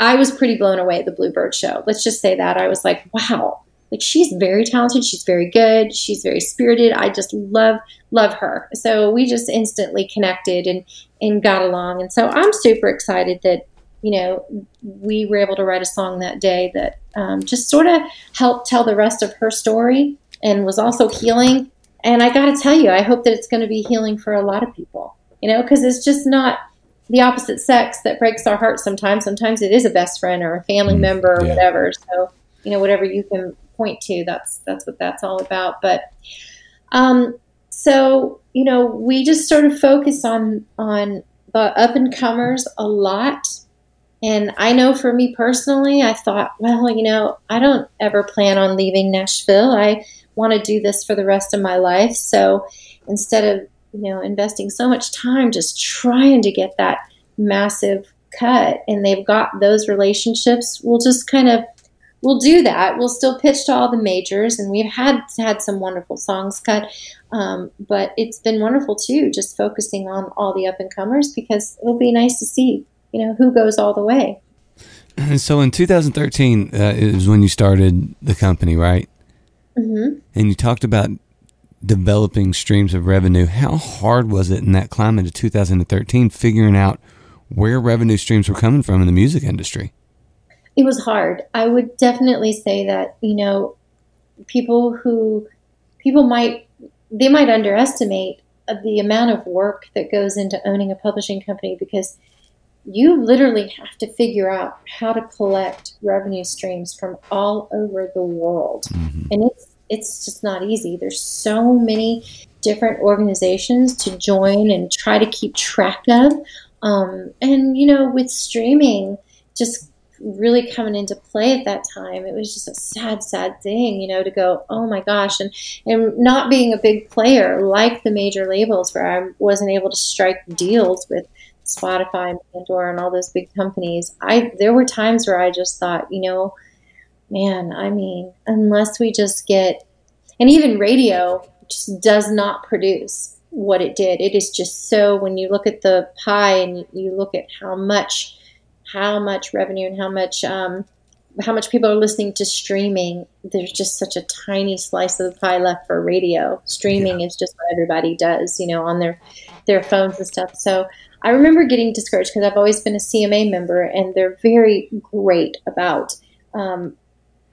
I was pretty blown away at the Bluebird show. Let's just say that I was like, wow like she's very talented she's very good she's very spirited. I just love love her. So we just instantly connected and and got along. And so i'm super excited that you know we were able to write a song that day that um, just sort of helped tell the rest of her story and was also healing. And i got to tell you i hope that it's going to be healing for a lot of people you know because it's just not the opposite sex that breaks our hearts sometimes. Sometimes it is a best friend or a family mm, member or yeah. whatever. So you know whatever you can point to. That's that's what that's all about. But um, so you know, we just sort of focus on on the up and comers a lot. And I know for me personally, I thought, well, you know, I don't ever plan on leaving Nashville. I want to do this for the rest of my life. So instead of, you know, investing so much time just trying to get that massive cut and they've got those relationships, we'll just kind of we'll do that. We'll still pitch to all the majors, and we've had had some wonderful songs cut. Um, but it's been wonderful too, just focusing on all the up and comers because it'll be nice to see, you know, who goes all the way. And so in 2013 uh, is when you started the company, right? Mm-hmm. And you talked about developing streams of revenue. How hard was it in that climate of 2013 figuring out where revenue streams were coming from in the music industry? It was hard. I would definitely say that, you know, people who people might they might underestimate the amount of work that goes into owning a publishing company because you literally have to figure out how to collect revenue streams from all over the world. Mm-hmm. And it's it's just not easy. There's so many different organizations to join and try to keep track of. Um, and you know, with streaming just really coming into play at that time, it was just a sad, sad thing, you know, to go, oh my gosh, and and not being a big player like the major labels where I wasn't able to strike deals with Spotify and Pandora and all those big companies. I there were times where I just thought, you know, man, I mean, unless we just get and even radio just does not produce what it did. It is just so when you look at the pie and you look at how much how much revenue and how much um, how much people are listening to streaming. There's just such a tiny slice of the pie left for radio. Streaming yeah. is just what everybody does, you know, on their their phones and stuff. So I remember getting discouraged because I've always been a CMA member, and they're very great about um,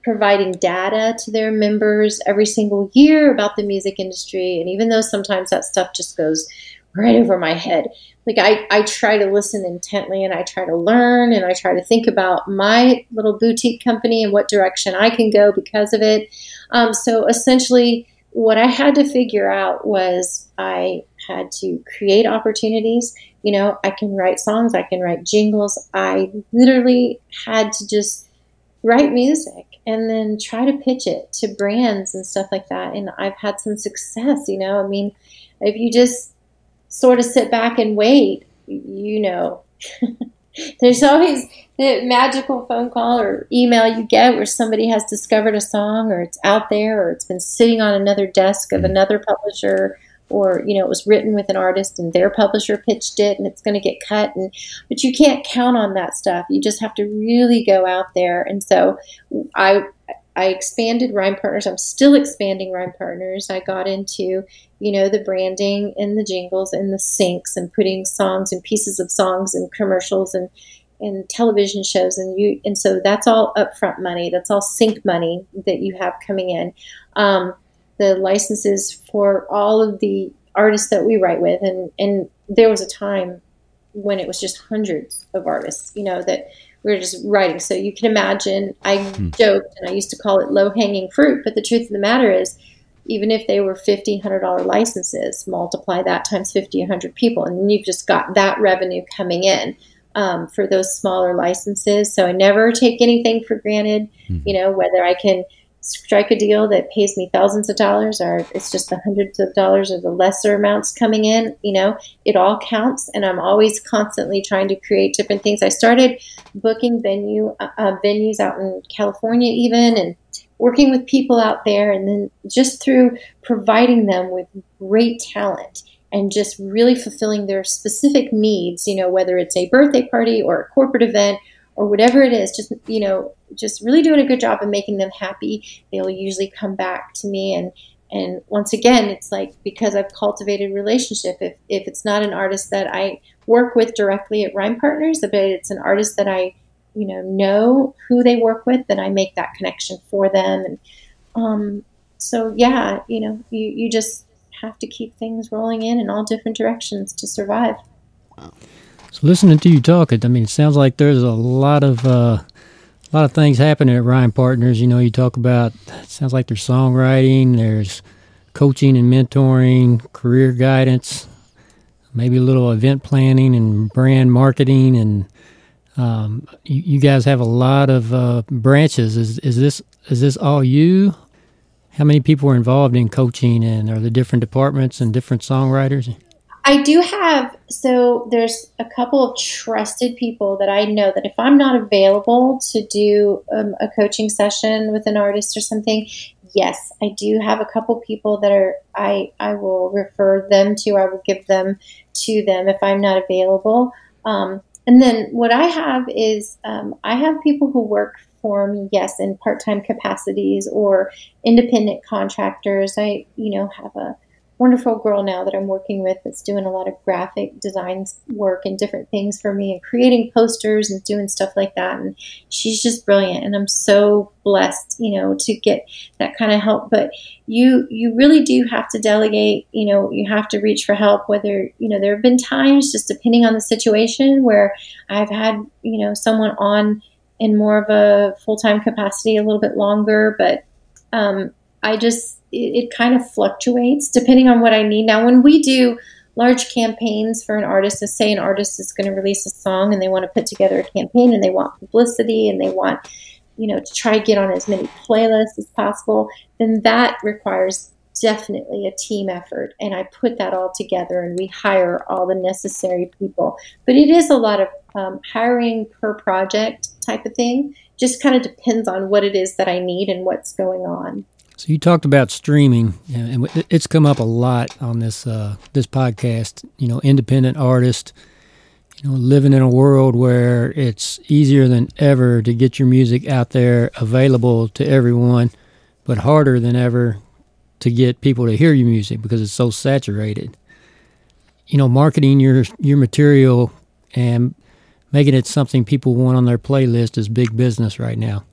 providing data to their members every single year about the music industry. And even though sometimes that stuff just goes right over my head, like I, I try to listen intently and I try to learn and I try to think about my little boutique company and what direction I can go because of it. Um, so essentially, what I had to figure out was I had to create opportunities. You know, I can write songs, I can write jingles. I literally had to just write music and then try to pitch it to brands and stuff like that. And I've had some success, you know. I mean, if you just sort of sit back and wait, you know, there's always the magical phone call or email you get where somebody has discovered a song or it's out there or it's been sitting on another desk of mm-hmm. another publisher or you know it was written with an artist and their publisher pitched it and it's going to get cut and but you can't count on that stuff. You just have to really go out there. And so i i expanded rhyme partners. I'm still expanding rhyme partners. I got into you know the branding and the jingles and the syncs and putting songs and pieces of songs and commercials and and television shows and you and so that's all upfront money. That's all sync money that you have coming in. Um, the licenses for all of the artists that we write with and and there was a time when it was just hundreds of artists you know that we were just writing. So you can imagine i hmm. joked and i used to call it low hanging fruit but the truth of the matter is even if they were $1500 licenses multiply that times 50 100 people and you've just got that revenue coming in um, for those smaller licenses so i never take anything for granted hmm. you know whether i can strike a deal that pays me thousands of dollars or it's just the hundreds of dollars or the lesser amounts coming in you know it all counts and i'm always constantly trying to create different things i started booking venue uh, uh, venues out in california even and working with people out there and then just through providing them with great talent and just really fulfilling their specific needs you know whether it's a birthday party or a corporate event or whatever it is, just you know, just really doing a good job of making them happy. They'll usually come back to me and and once again, it's like because I've cultivated relationship. If if it's not an artist that I work with directly at Rhyme Partners, but it's an artist that I you know know who they work with, then I make that connection for them. And um, so yeah, you know, you you just have to keep things rolling in in all different directions to survive. Wow. So listening to you talk, it I mean, it sounds like there's a lot of uh, A lot of things happening at Rhyme Partners. You know, you talk about, it sounds like there's songwriting, there's coaching and mentoring, career guidance, maybe a little event planning and brand marketing. And um, you, you, guys have a lot of uh, branches. Is, is this is this all you? How many people are involved in coaching, and are the different departments and different songwriters? I do have, so there's a couple of trusted people that I know that if I'm not available to do um, a coaching session with an artist or something, yes, I do have a couple people that are, I, I will refer them to, I will give them to them if I'm not available. Um, and then what I have is um, I have people who work for me, yes, in part time capacities or independent contractors. I, you know, have a wonderful girl now that I'm working with that's doing a lot of graphic designs work and different things for me and creating posters and doing stuff like that. And she's just brilliant. And I'm so blessed, you know, to get that kind of help. But you, you really do have to delegate, you know, you have to reach for help, whether, you know, there have been times just depending on the situation where I've had, you know, someone on in more of a full-time capacity a little bit longer, but, um, I just it, it kind of fluctuates depending on what I need. Now, when we do large campaigns for an artist, to say an artist is going to release a song and they want to put together a campaign and they want publicity and they want, you know, to try to get on as many playlists as possible, then that requires definitely a team effort. And I put that all together and we hire all the necessary people. But it is a lot of um, hiring per project type of thing. Just kind of depends on what it is that I need and what's going on. So you talked about streaming, and it's come up a lot on this uh, this podcast. You know, independent artist. You know, living in a world where it's easier than ever to get your music out there, available to everyone, but harder than ever to get people to hear your music because it's so saturated. You know, marketing your your material and making it something people want on their playlist is big business right now.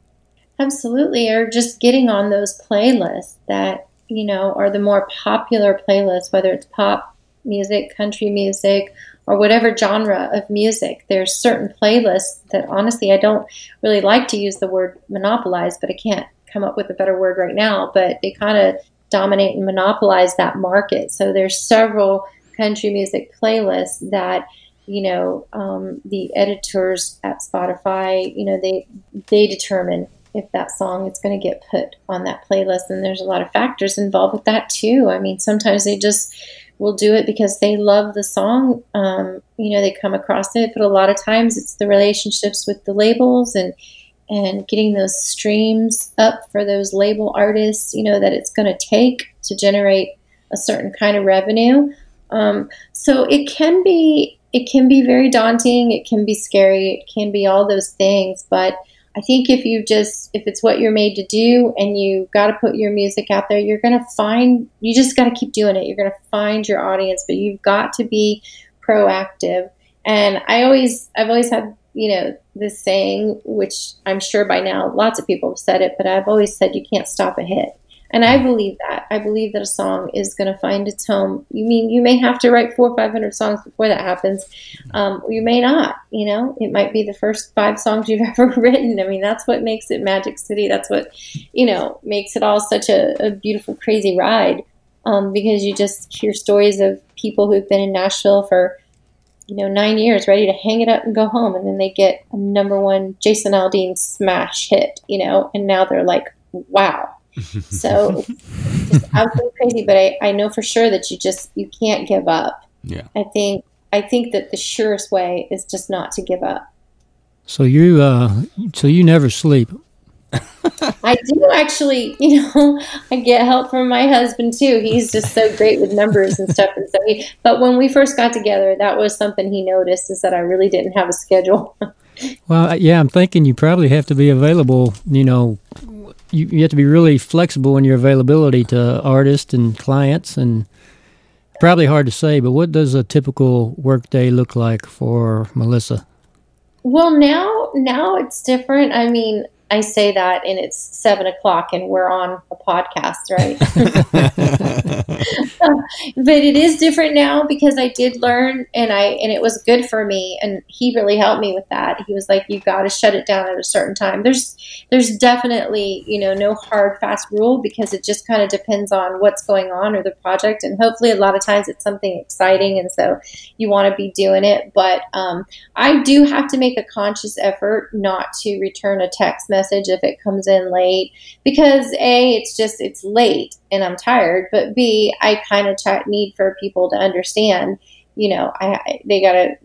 Absolutely, or just getting on those playlists that you know are the more popular playlists, whether it's pop music, country music, or whatever genre of music. There's certain playlists that honestly I don't really like to use the word monopolize, but I can't come up with a better word right now. But they kind of dominate and monopolize that market. So there's several country music playlists that you know um, the editors at Spotify, you know they they determine if that song is going to get put on that playlist. And there's a lot of factors involved with that too. I mean, sometimes they just will do it because they love the song. Um, you know, they come across it, but a lot of times it's the relationships with the labels and and getting those streams up for those label artists. You know that it's going to take to generate a certain kind of revenue. Um, so it can be it can be very daunting. It can be scary. It can be all those things, but I think if you just if it's what you're made to do and you got to put your music out there, you're going to find you just got to keep doing it. You're going to find your audience, but you've got to be proactive. And I always I've always had, you know, this saying which I'm sure by now lots of people have said it, but I've always said you can't stop a hit. And I believe that. I believe that a song is going to find its home. You mean you may have to write four or five hundred songs before that happens. Um, you may not. You know, it might be the first five songs you've ever written. I mean, that's what makes it Magic City. That's what, you know, makes it all such a, a beautiful, crazy ride. Um, because you just hear stories of people who've been in Nashville for, you know, nine years, ready to hang it up and go home, and then they get a number one Jason Aldean smash hit. You know, and now they're like, wow so just absolutely crazy. But I, I know for sure that you just you can't give up. Yeah. I think I think that the surest way is just not to give up. So you uh so you never sleep. I do actually, you know, I get help from my husband too. He's just so great with numbers and stuff. And so he, but when we first got together, that was something he noticed is that I really didn't have a schedule. well, yeah, I'm thinking you probably have to be available, you know, you, you have to be really flexible in your availability to artists and clients and probably hard to say but what does a typical workday look like for melissa? Well now now it's different. I mean I say that and it's seven o'clock and we're on a podcast, right? but it is different now because I did learn and I and it was good for me and he really helped me with that. He was like, You gotta shut it down at a certain time. There's there's definitely, you know, no hard fast rule because it just kind of depends on what's going on or the project and hopefully a lot of times it's something exciting and so you want to be doing it. But um, I do have to make a conscious effort not to return a text message if it comes in late because a it's just it's late and I'm tired, but b I kind of ch- need for people to understand, you know, I they gotta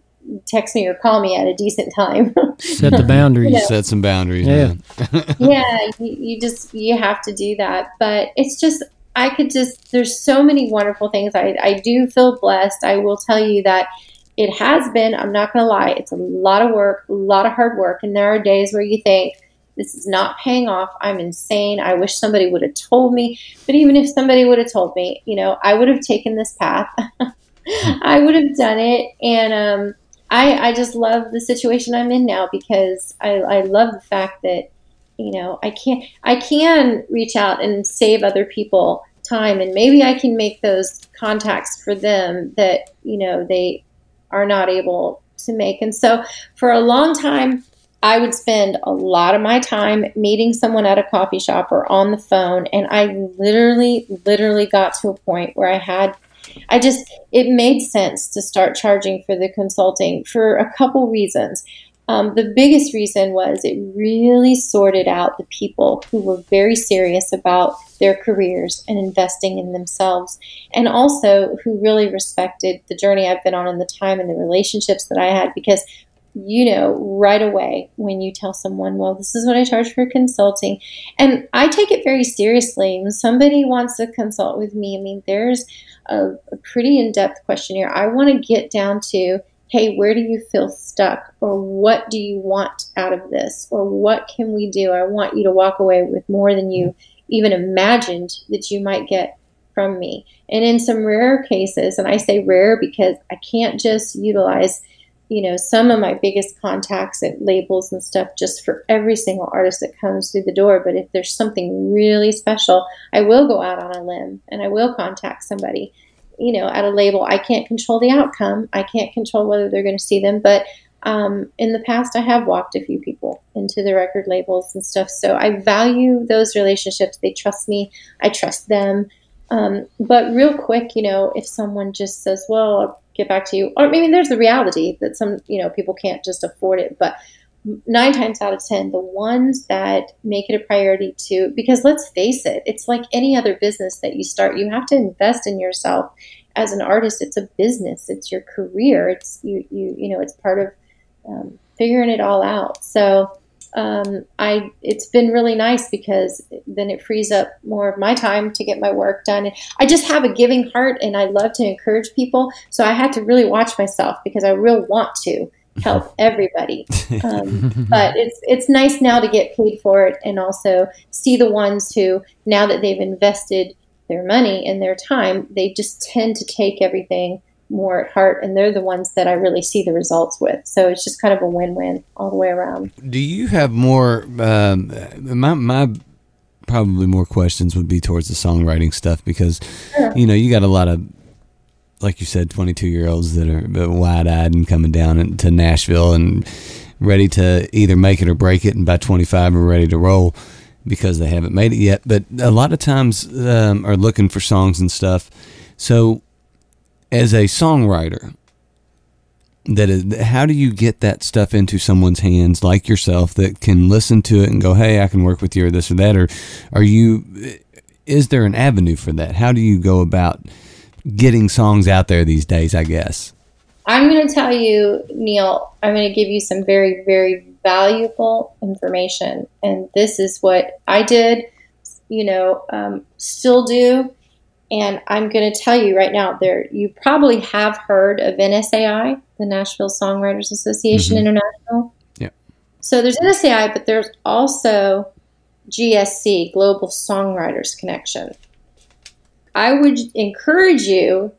text me or call me at a decent time. Set the boundaries. You know. Set some boundaries. Yeah. yeah, you, you just you have to do that. But it's just I could just there's so many wonderful things. I I do feel blessed. I will tell you that it has been. I'm not going to lie. It's a lot of work, a lot of hard work, and there are days where you think this is not paying off. I'm insane. I wish somebody would have told me. But even if somebody would have told me, you know, I would have taken this path. I would have done it. And um, I, I just love the situation I'm in now because I, I love the fact that, you know, I can I can reach out and save other people time and maybe I can make those contacts for them that, you know, they are not able to make. And so for a long time, I would spend a lot of my time meeting someone at a coffee shop or on the phone. And I literally, literally got to a point where I had, I just, it made sense to start charging for the consulting for a couple reasons. Um, the biggest reason was it really sorted out the people who were very serious about their careers and investing in themselves, and also who really respected the journey I've been on and the time and the relationships that I had. Because you know right away when you tell someone, well, this is what I charge for consulting. And I take it very seriously. When somebody wants to consult with me, I mean, there's a, a pretty in depth questionnaire. I want to get down to, hey, where do you feel stuck? Or what do you want out of this? Or what can we do? I want you to walk away with more than you even imagined that you might get from me. And in some rare cases, and I say rare because I can't just utilize you know, some of my biggest contacts at labels and stuff just for every single artist that comes through the door. But if there's something really special, I will go out on a limb and I will contact somebody, you know, at a label. I can't control the outcome. I can't control whether they're going to see them. But um, in the past, I have walked a few people into the record labels and stuff. So I value those relationships. They trust me. I trust them. Um, but real quick, you know, if someone just says, well, get back to you. Or maybe there's the reality that some, you know, people can't just afford it. But nine times out of 10, the ones that make it a priority to, because let's face it, it's like any other business that you start, you have to invest in yourself. As an artist, it's a business, it's your career, it's you, you, you know, it's part of um, figuring it all out. So, um, I it's been really nice because then it frees up more of my time to get my work done. And I just have a giving heart, and I love to encourage people. So I had to really watch myself because I really want to help everybody. Um, but it's it's nice now to get paid for it, and also see the ones who now that they've invested their money and their time, they just tend to take everything more at heart and they're the ones that I really see the results with. So it's just kind of a win-win all the way around. Do you have more um, my my probably more questions would be towards the songwriting stuff because Sure. you know, you got a lot of like you said 22-year-olds that are wide-eyed and coming down to Nashville and ready to either make it or break it and by 25 are ready to roll because they haven't made it yet but a lot of times um, are looking for songs and stuff so as a songwriter that is how do you get that stuff into someone's hands like yourself that can listen to it and go hey i can work with you or this or that or are you is there an avenue for that how do you go about getting songs out there these days i guess I'm going to tell you, Neil, I'm going to give you some very, very valuable information. And this is what I did, you know, um, still do. And I'm going to tell you right now, there you probably have heard of NSAI, the Nashville Songwriters Association Mhm. International. Yeah. So there's NSAI, but there's also GSC, Global Songwriters Connection. I would encourage you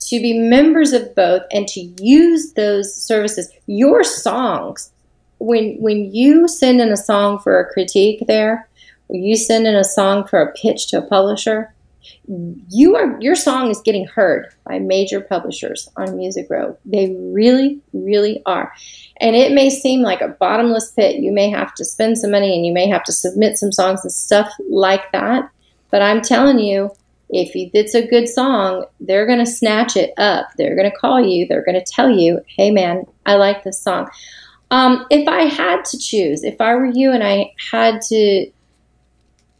to be members of both and to use those services. Your songs when when you send in a song for a critique there, when you send in a song for a pitch to a publisher, you are your song is getting heard by major publishers on Music Row. They really, really are. And it may seem like a bottomless pit. You may have to spend some money and you may have to submit some songs and stuff like that. But I'm telling you, if it's a good song, they're going to snatch it up. They're going to call you. They're going to tell you, hey, man, I like this song. Um, if I had to choose, if I were you and I had to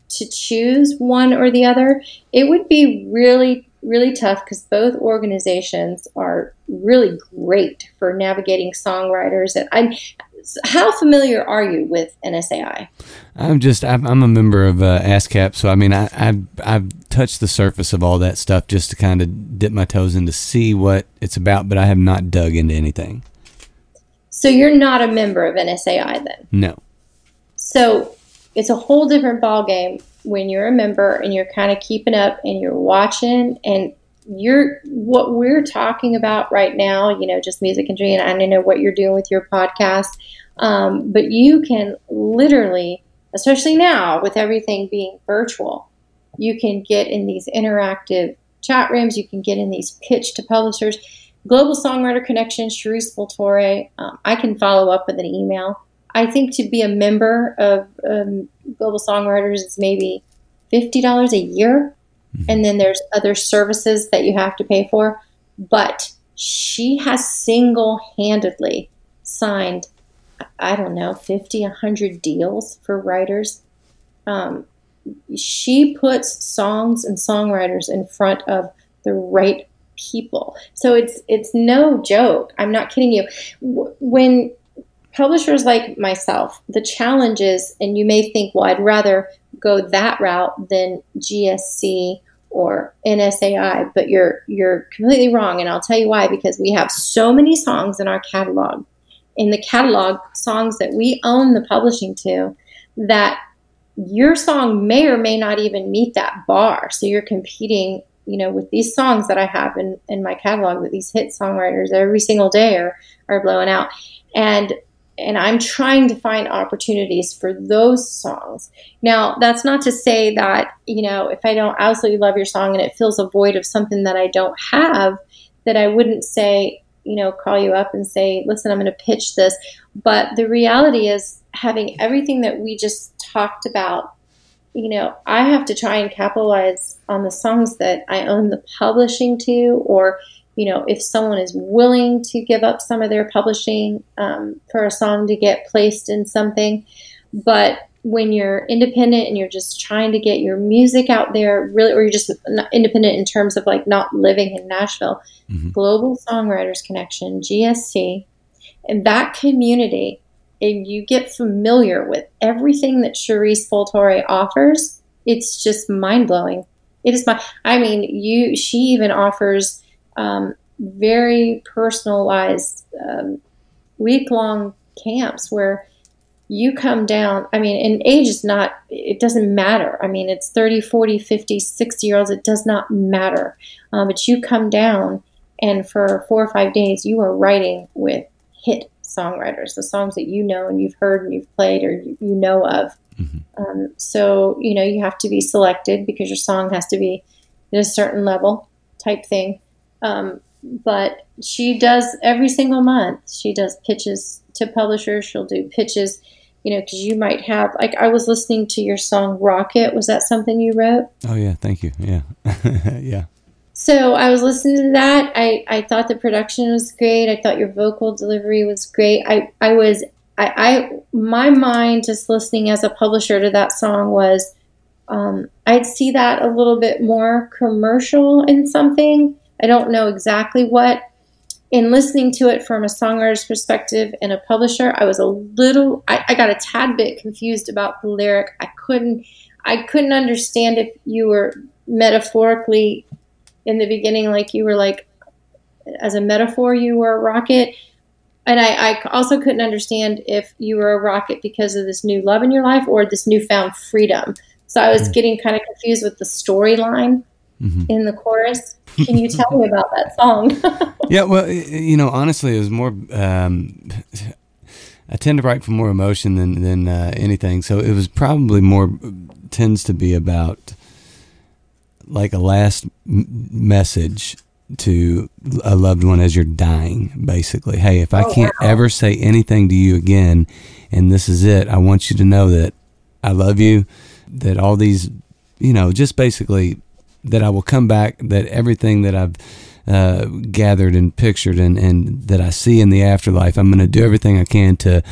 to choose one or the other, it would be really, really tough because both organizations are really great for navigating songwriters. And I'm, how familiar are you with NSAI? I'm just I'm, I'm a member of uh, ASCAP, so I mean I, I've I've touched the surface of all that stuff just to kind of dip my toes in to see what it's about, but I have not dug into anything. So you're not a member of NSAI then? No. So it's a whole different ball game when you're a member and you're kind of keeping up and you're watching and you're what we're talking about right now you know just music and dream i know what you're doing with your podcast um, but you can literally especially now with everything being virtual you can get in these interactive chat rooms you can get in these pitch to publishers. Global songwriter connection Cherise Spoltore um, i can follow up with an email I think to be a member of um, Global Songwriters is maybe fifty dollars a year, mm-hmm. and then there's other services that you have to pay for. But she has single-handedly signed, I don't know, 50, 100 deals for writers. Um, she puts songs and songwriters in front of the right people. So it's it's no joke. I'm not kidding you. When publishers like myself, the challenge is, and you may think, well, I'd rather go that route than GSC or NSAI, but you're you're completely wrong, and I'll tell you why. Because we have so many songs in our catalog, in the catalog, songs that we own the publishing to, that your song may or may not even meet that bar. So you're competing, you know, with these songs that I have in, in my catalog with these hit songwriters every single day are, are blowing out. And and I'm trying to find opportunities for those songs. Now, that's not to say that, you know, if I don't absolutely love your song and it fills a void of something that I don't have, that I wouldn't say, you know, call you up and say, listen, I'm going to pitch this. But the reality is, having everything that we just talked about, you know, I have to try and capitalize on the songs that I own the publishing to or you know, if someone is willing to give up some of their publishing um, for a song to get placed in something. But when you're independent and you're just trying to get your music out there, really, or you're just independent in terms of like not living in Nashville, mm-hmm. Global Songwriters Connection, GSC, and that community, and you get familiar with everything that Cherise Spoltore offers, it's just mind blowing. It is my, I mean, you, she even offers um, very personalized um, week long camps where you come down. I mean, and age is not, it doesn't matter. I mean, it's 30, 40, 50, 60 year olds, it does not matter. Um, but you come down and for four or five days, you are writing with hit songwriters, the songs that you know and you've heard and you've played or you know of. Mm-hmm. Um, so, you know, you have to be selected because your song has to be at a certain level type thing. Um, but she does every single month. She does pitches to publishers. She'll do pitches, you know, because you might have like I was listening to your song "Rocket." Was that something you wrote? Oh yeah, thank you. Yeah, yeah. So I was listening to that. I, I thought the production was great. I thought your vocal delivery was great. I, I was I, I my mind just listening as a publisher to that song was um, I'd see that a little bit more commercial in something I don't know exactly what. In listening to it from a songwriter's perspective and a publisher, I was a little, I, I got a tad bit confused about the lyric. I couldn't, I couldn't understand if you were metaphorically in the beginning, like you were like, as a metaphor, you were a rocket. And I, I also couldn't understand if you were a rocket because of this new love in your life or this newfound freedom. So I was mm-hmm. getting kind of confused with the storyline mm-hmm. in the chorus. Can you tell me about that song? yeah, well, you know, honestly, it was more. Um, I tend to write for more emotion than than uh, anything. So it was probably more tends to be about like a last m- message to a loved one as you're dying. Basically, hey, if I Oh, can't wow. ever say anything to you again, and this is it, I want you to know that I love you. That all these, you know, just basically that I will come back. That everything that I've uh, gathered and pictured and, and that I see in the afterlife, I'm going to do everything I can to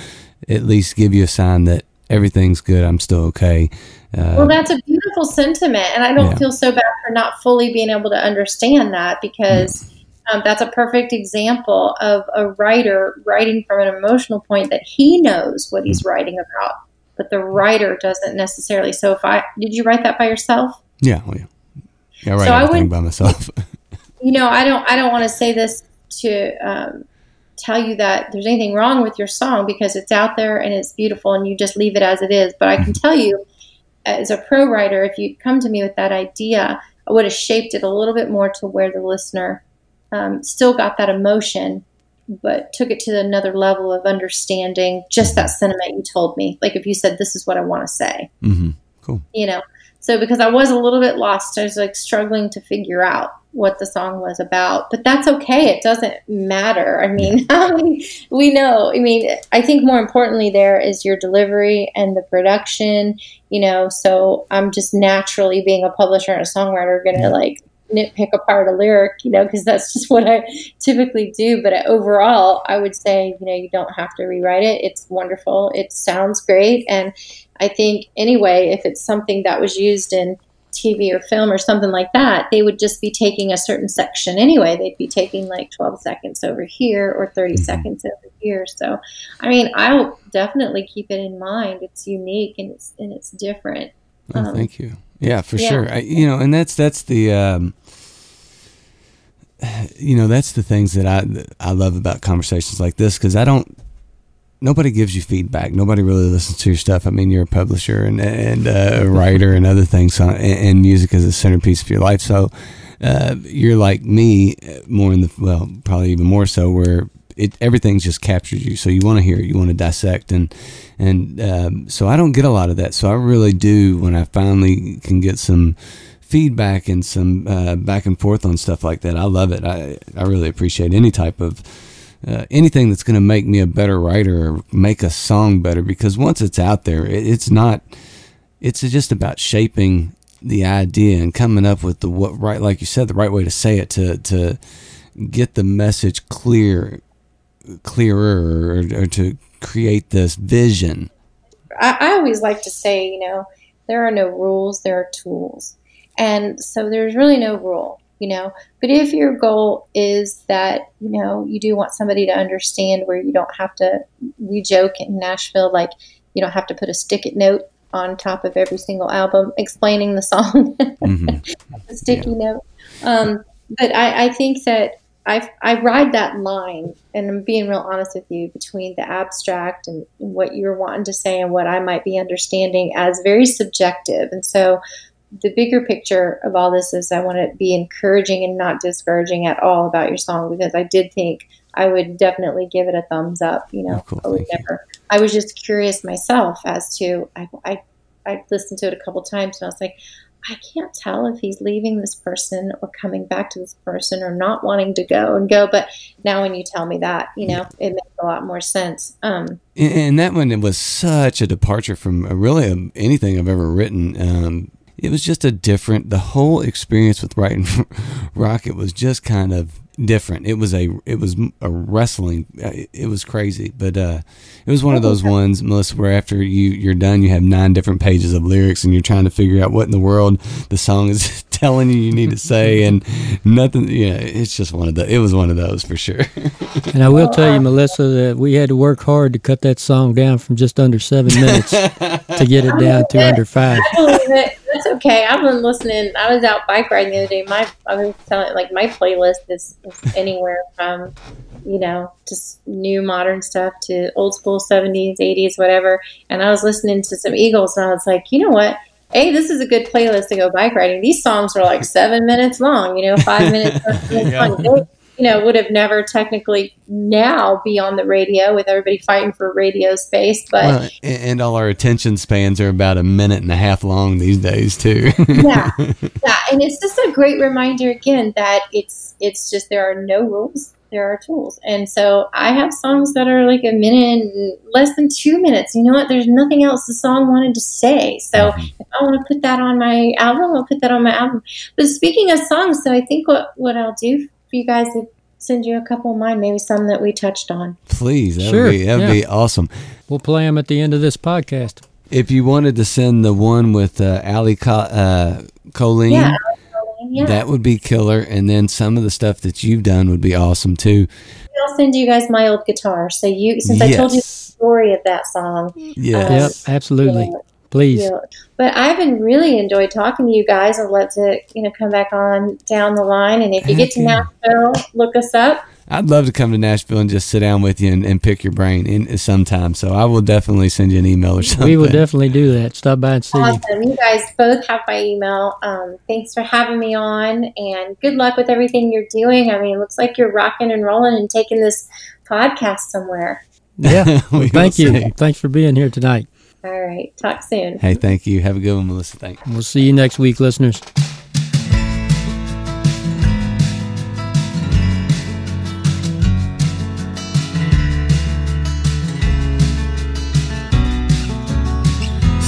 at least give you a sign that everything's good. I'm still okay. Uh, Well, that's a beautiful sentiment, and I don't Yeah. feel so bad for not fully being able to understand that because um, that's a perfect example of a writer writing from an emotional point that he knows what Mm. he's writing about, but the writer doesn't necessarily. So, if I did you write that by yourself? yeah, well, yeah. Yeah, write So I would- by myself. you know, I don't I don't want to say this to um, tell you that there's anything wrong with your song because it's out there and it's beautiful and you just leave it as it is. But I can tell you, as a pro writer, if you'd come to me with that idea, I would have shaped it a little bit more to where the listener um, still got that emotion, but took it to another level of understanding just that sentiment you told me. Like if you said, "This is what I want to say," mm-hmm. Cool. you know so because i was a little bit lost i was like struggling to figure out what the song was about but that's okay it doesn't matter. I mean um, we know i mean i think more importantly there is your delivery and the production you know so i'm just naturally being a publisher and a songwriter gonna like nitpick apart a lyric you know because that's just what i typically do but overall i would say you know you don't have to rewrite it it's wonderful it sounds great and I think anyway, if it's something that was used in TV or film or something like that, they would just be taking a certain section anyway. They'd be taking like 12 seconds over here or 30 Mhm. seconds over here. So, I mean, I'll definitely keep it in mind. It's unique and it's and it's different. Oh, Um, thank you. Yeah, for yeah. sure. I, you know, and that's that's the um, you know that's the things that I I love about conversations like this because I don't. Nobody gives you feedback. Nobody really listens to your stuff. I mean, you're a publisher and and uh, a writer and other things, and, and music is a centerpiece of your life. So uh, you're like me, uh, more in the well, probably even more so, where it everything's just captures you. So you want to hear it, you want to dissect, and and um, so I don't get a lot of that. So I really do when I finally can get some feedback and some uh, back and forth on stuff like that. I love it. I I really appreciate any type of uh, anything that's going to make me a better writer or make a song better because once it's out there, it, it's not. It's just about shaping the idea and coming up with the what right, like you said, the right way to say it to to get the message clear, clearer, or, or to create this vision. I, I always like to say, you know, there are no rules, there are tools. And so there's really no rule, you know. But if your goal is that, you know, you do want somebody to understand where you don't have to, we joke in Nashville, like, you don't have to put a stick it note on top of every single album explaining the song, hmm a sticky note. Um, but I, I think that I, I ride that line, and I'm being real honest with you, between the abstract and what you're wanting to say and what I might be understanding as very subjective. And so the bigger picture of all this is I want to be encouraging and not discouraging at all about your song because I did think I would definitely give it a thumbs up. You know, Oh, cool. I would Thank you. I was just curious myself as to I, I I listened to it a couple times and I was like, I can't tell if he's leaving this person or coming back to this person or not wanting to go and go. But now when you tell me that, you know, it makes a lot more sense. Um, And, and that one it was such a departure from uh, really um, anything I've ever written. Um, it was just a different. The whole experience with writing Rocket was just kind of different. It was a it was a wrestling. uh, It was crazy, but uh, it was one of those ones, Melissa, where after you you're done, you have nine different pages of lyrics, and you're trying to figure out what in the world the song is telling you you need to say, and nothing. You know, it's just one of the. It was one of those for sure. And I will tell you, Melissa, that we had to work hard to cut that song down from just under seven minutes to get it down to under five. That's okay. I've been listening. I was out bike riding the other day. My I was telling like my playlist is, is anywhere from you know just new modern stuff to old school seventies, eighties, whatever. And I was listening to some Eagles, and I was like, you know what? Hey, this is a good playlist to go bike riding. These songs are like seven minutes long. You know, five minutes. minutes Yeah. long. You know, would have never technically now be on the radio with everybody fighting for radio space. But Well, and, and all our attention spans are about a minute and a half long these days too. yeah, yeah, and it's just a great reminder again that it's it's just there are no rules, there are tools, and so I have songs that are like a minute and less than two minutes. You know what? There's nothing else the song wanted to say, so Mhm. if I want to put that on my album, I'll put that on my album. But speaking of songs, so I think what what I'll do for you guys is send you a couple of mine, maybe some that we touched on. Please, that Sure, would be that would yeah. be awesome. We'll play them at the end of this podcast. If you wanted to send the one with uh, Allie Co- uh, Colleen, Yeah, yeah. that would be killer. And then some of the stuff that you've done would be awesome too. I'll send you guys my old guitar. So you, since I told you the story of that song, Yes. Yep, absolutely. yeah, Please. But I've been really enjoyed talking to you guys. I'd love to, you know, come back on down the line. And if you get to Nashville, look us up. I'd love to come to Nashville and just sit down with you and, and pick your brain in sometime. So I will definitely send you an email or something. We will definitely do that. Stop by and see you. Awesome. You guys both have my email. Um, thanks for having me on and good luck with everything you're doing. I mean, it looks like you're rocking and rolling and taking this podcast somewhere. Yeah. Thank you. Thanks for being here tonight. All right. Talk soon. Hey, thank you. Have a good one, Melissa. Thank you. We'll see you next week, listeners.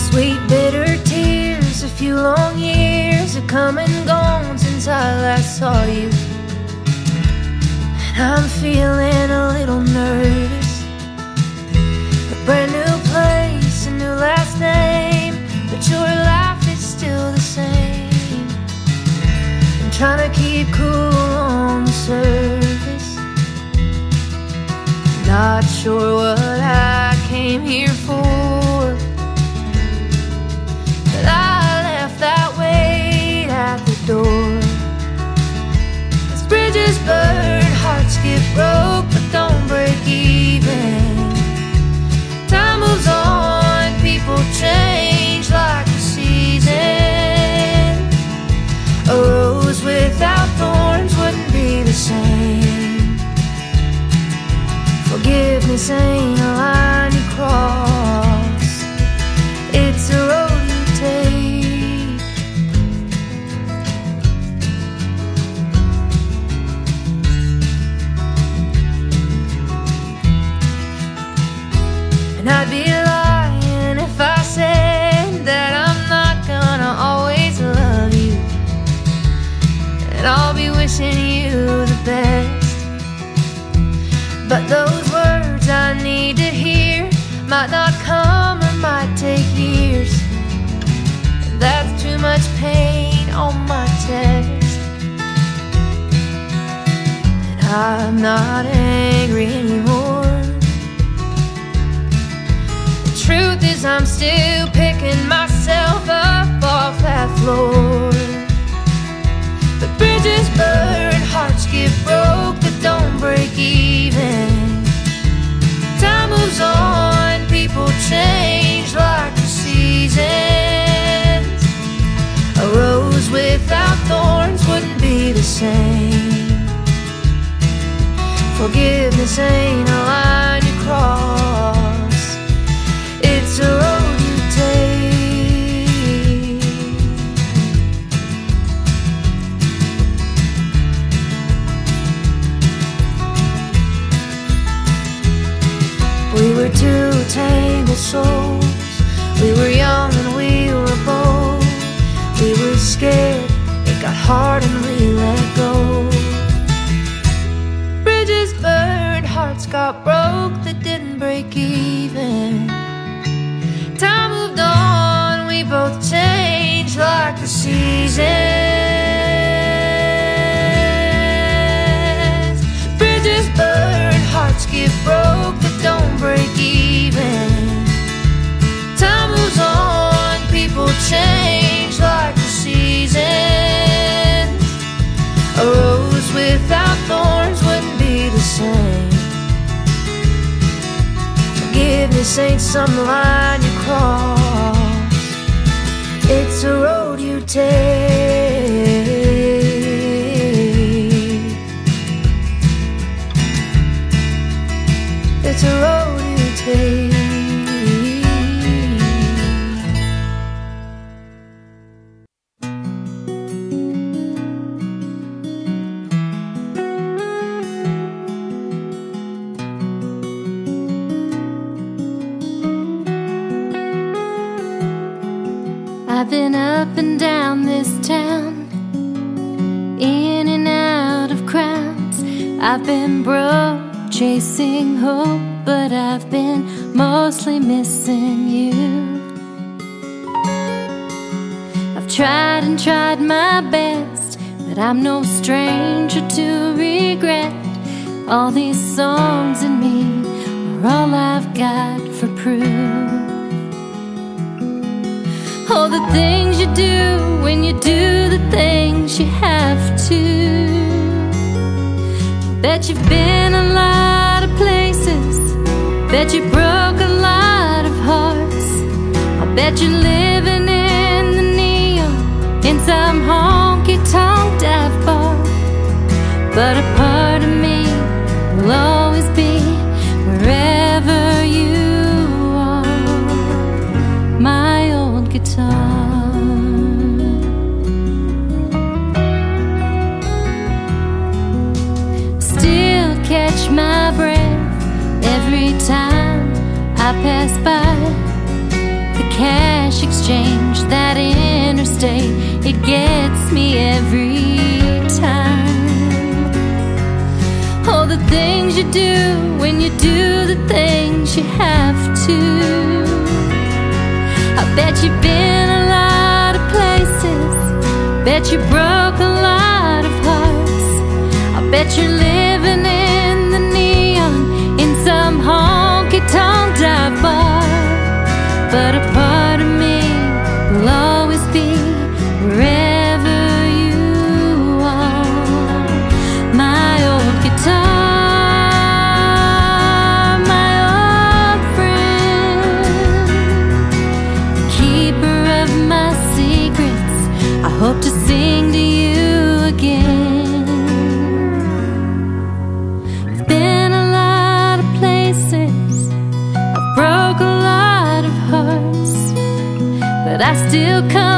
Sweet bitter tears, a few long years have come and gone since I last saw you. And I'm feeling a little nervous. A brand new place, a name, but your life is still the same. I'm trying to keep cool on the surface. Not sure what I came here for. But I left that weight at the door. As bridges burn, hearts get broke, but don't break even. Forgiveness ain't a line you cross. It's a road you take. And I'd be lying if I said that I'm not gonna always love you. And I'll be wishing you the best. But those to hear might not come or might take years. That's too much pain on my chest. And I'm not angry anymore. The truth is, I'm still picking myself up off that floor. But bridges burn, hearts Ain't some line you cross, it's a road you take. Chasing hope, but I've been mostly missing you. I've tried and tried my best, but I'm no stranger to regret. All these songs in me are all I've got for proof. All the things you do when you do the things you have to. Bet you've been a lot of places. Bet you broke a lot of hearts. I bet you're living in the neon in some honky tonk dive bar. But a pass by the cash exchange, that interstate. It gets me every time. All the things you do when you do the things you have to. I bet you've been a lot of places. Bet you broke a lot of hearts. I bet you're living But a still come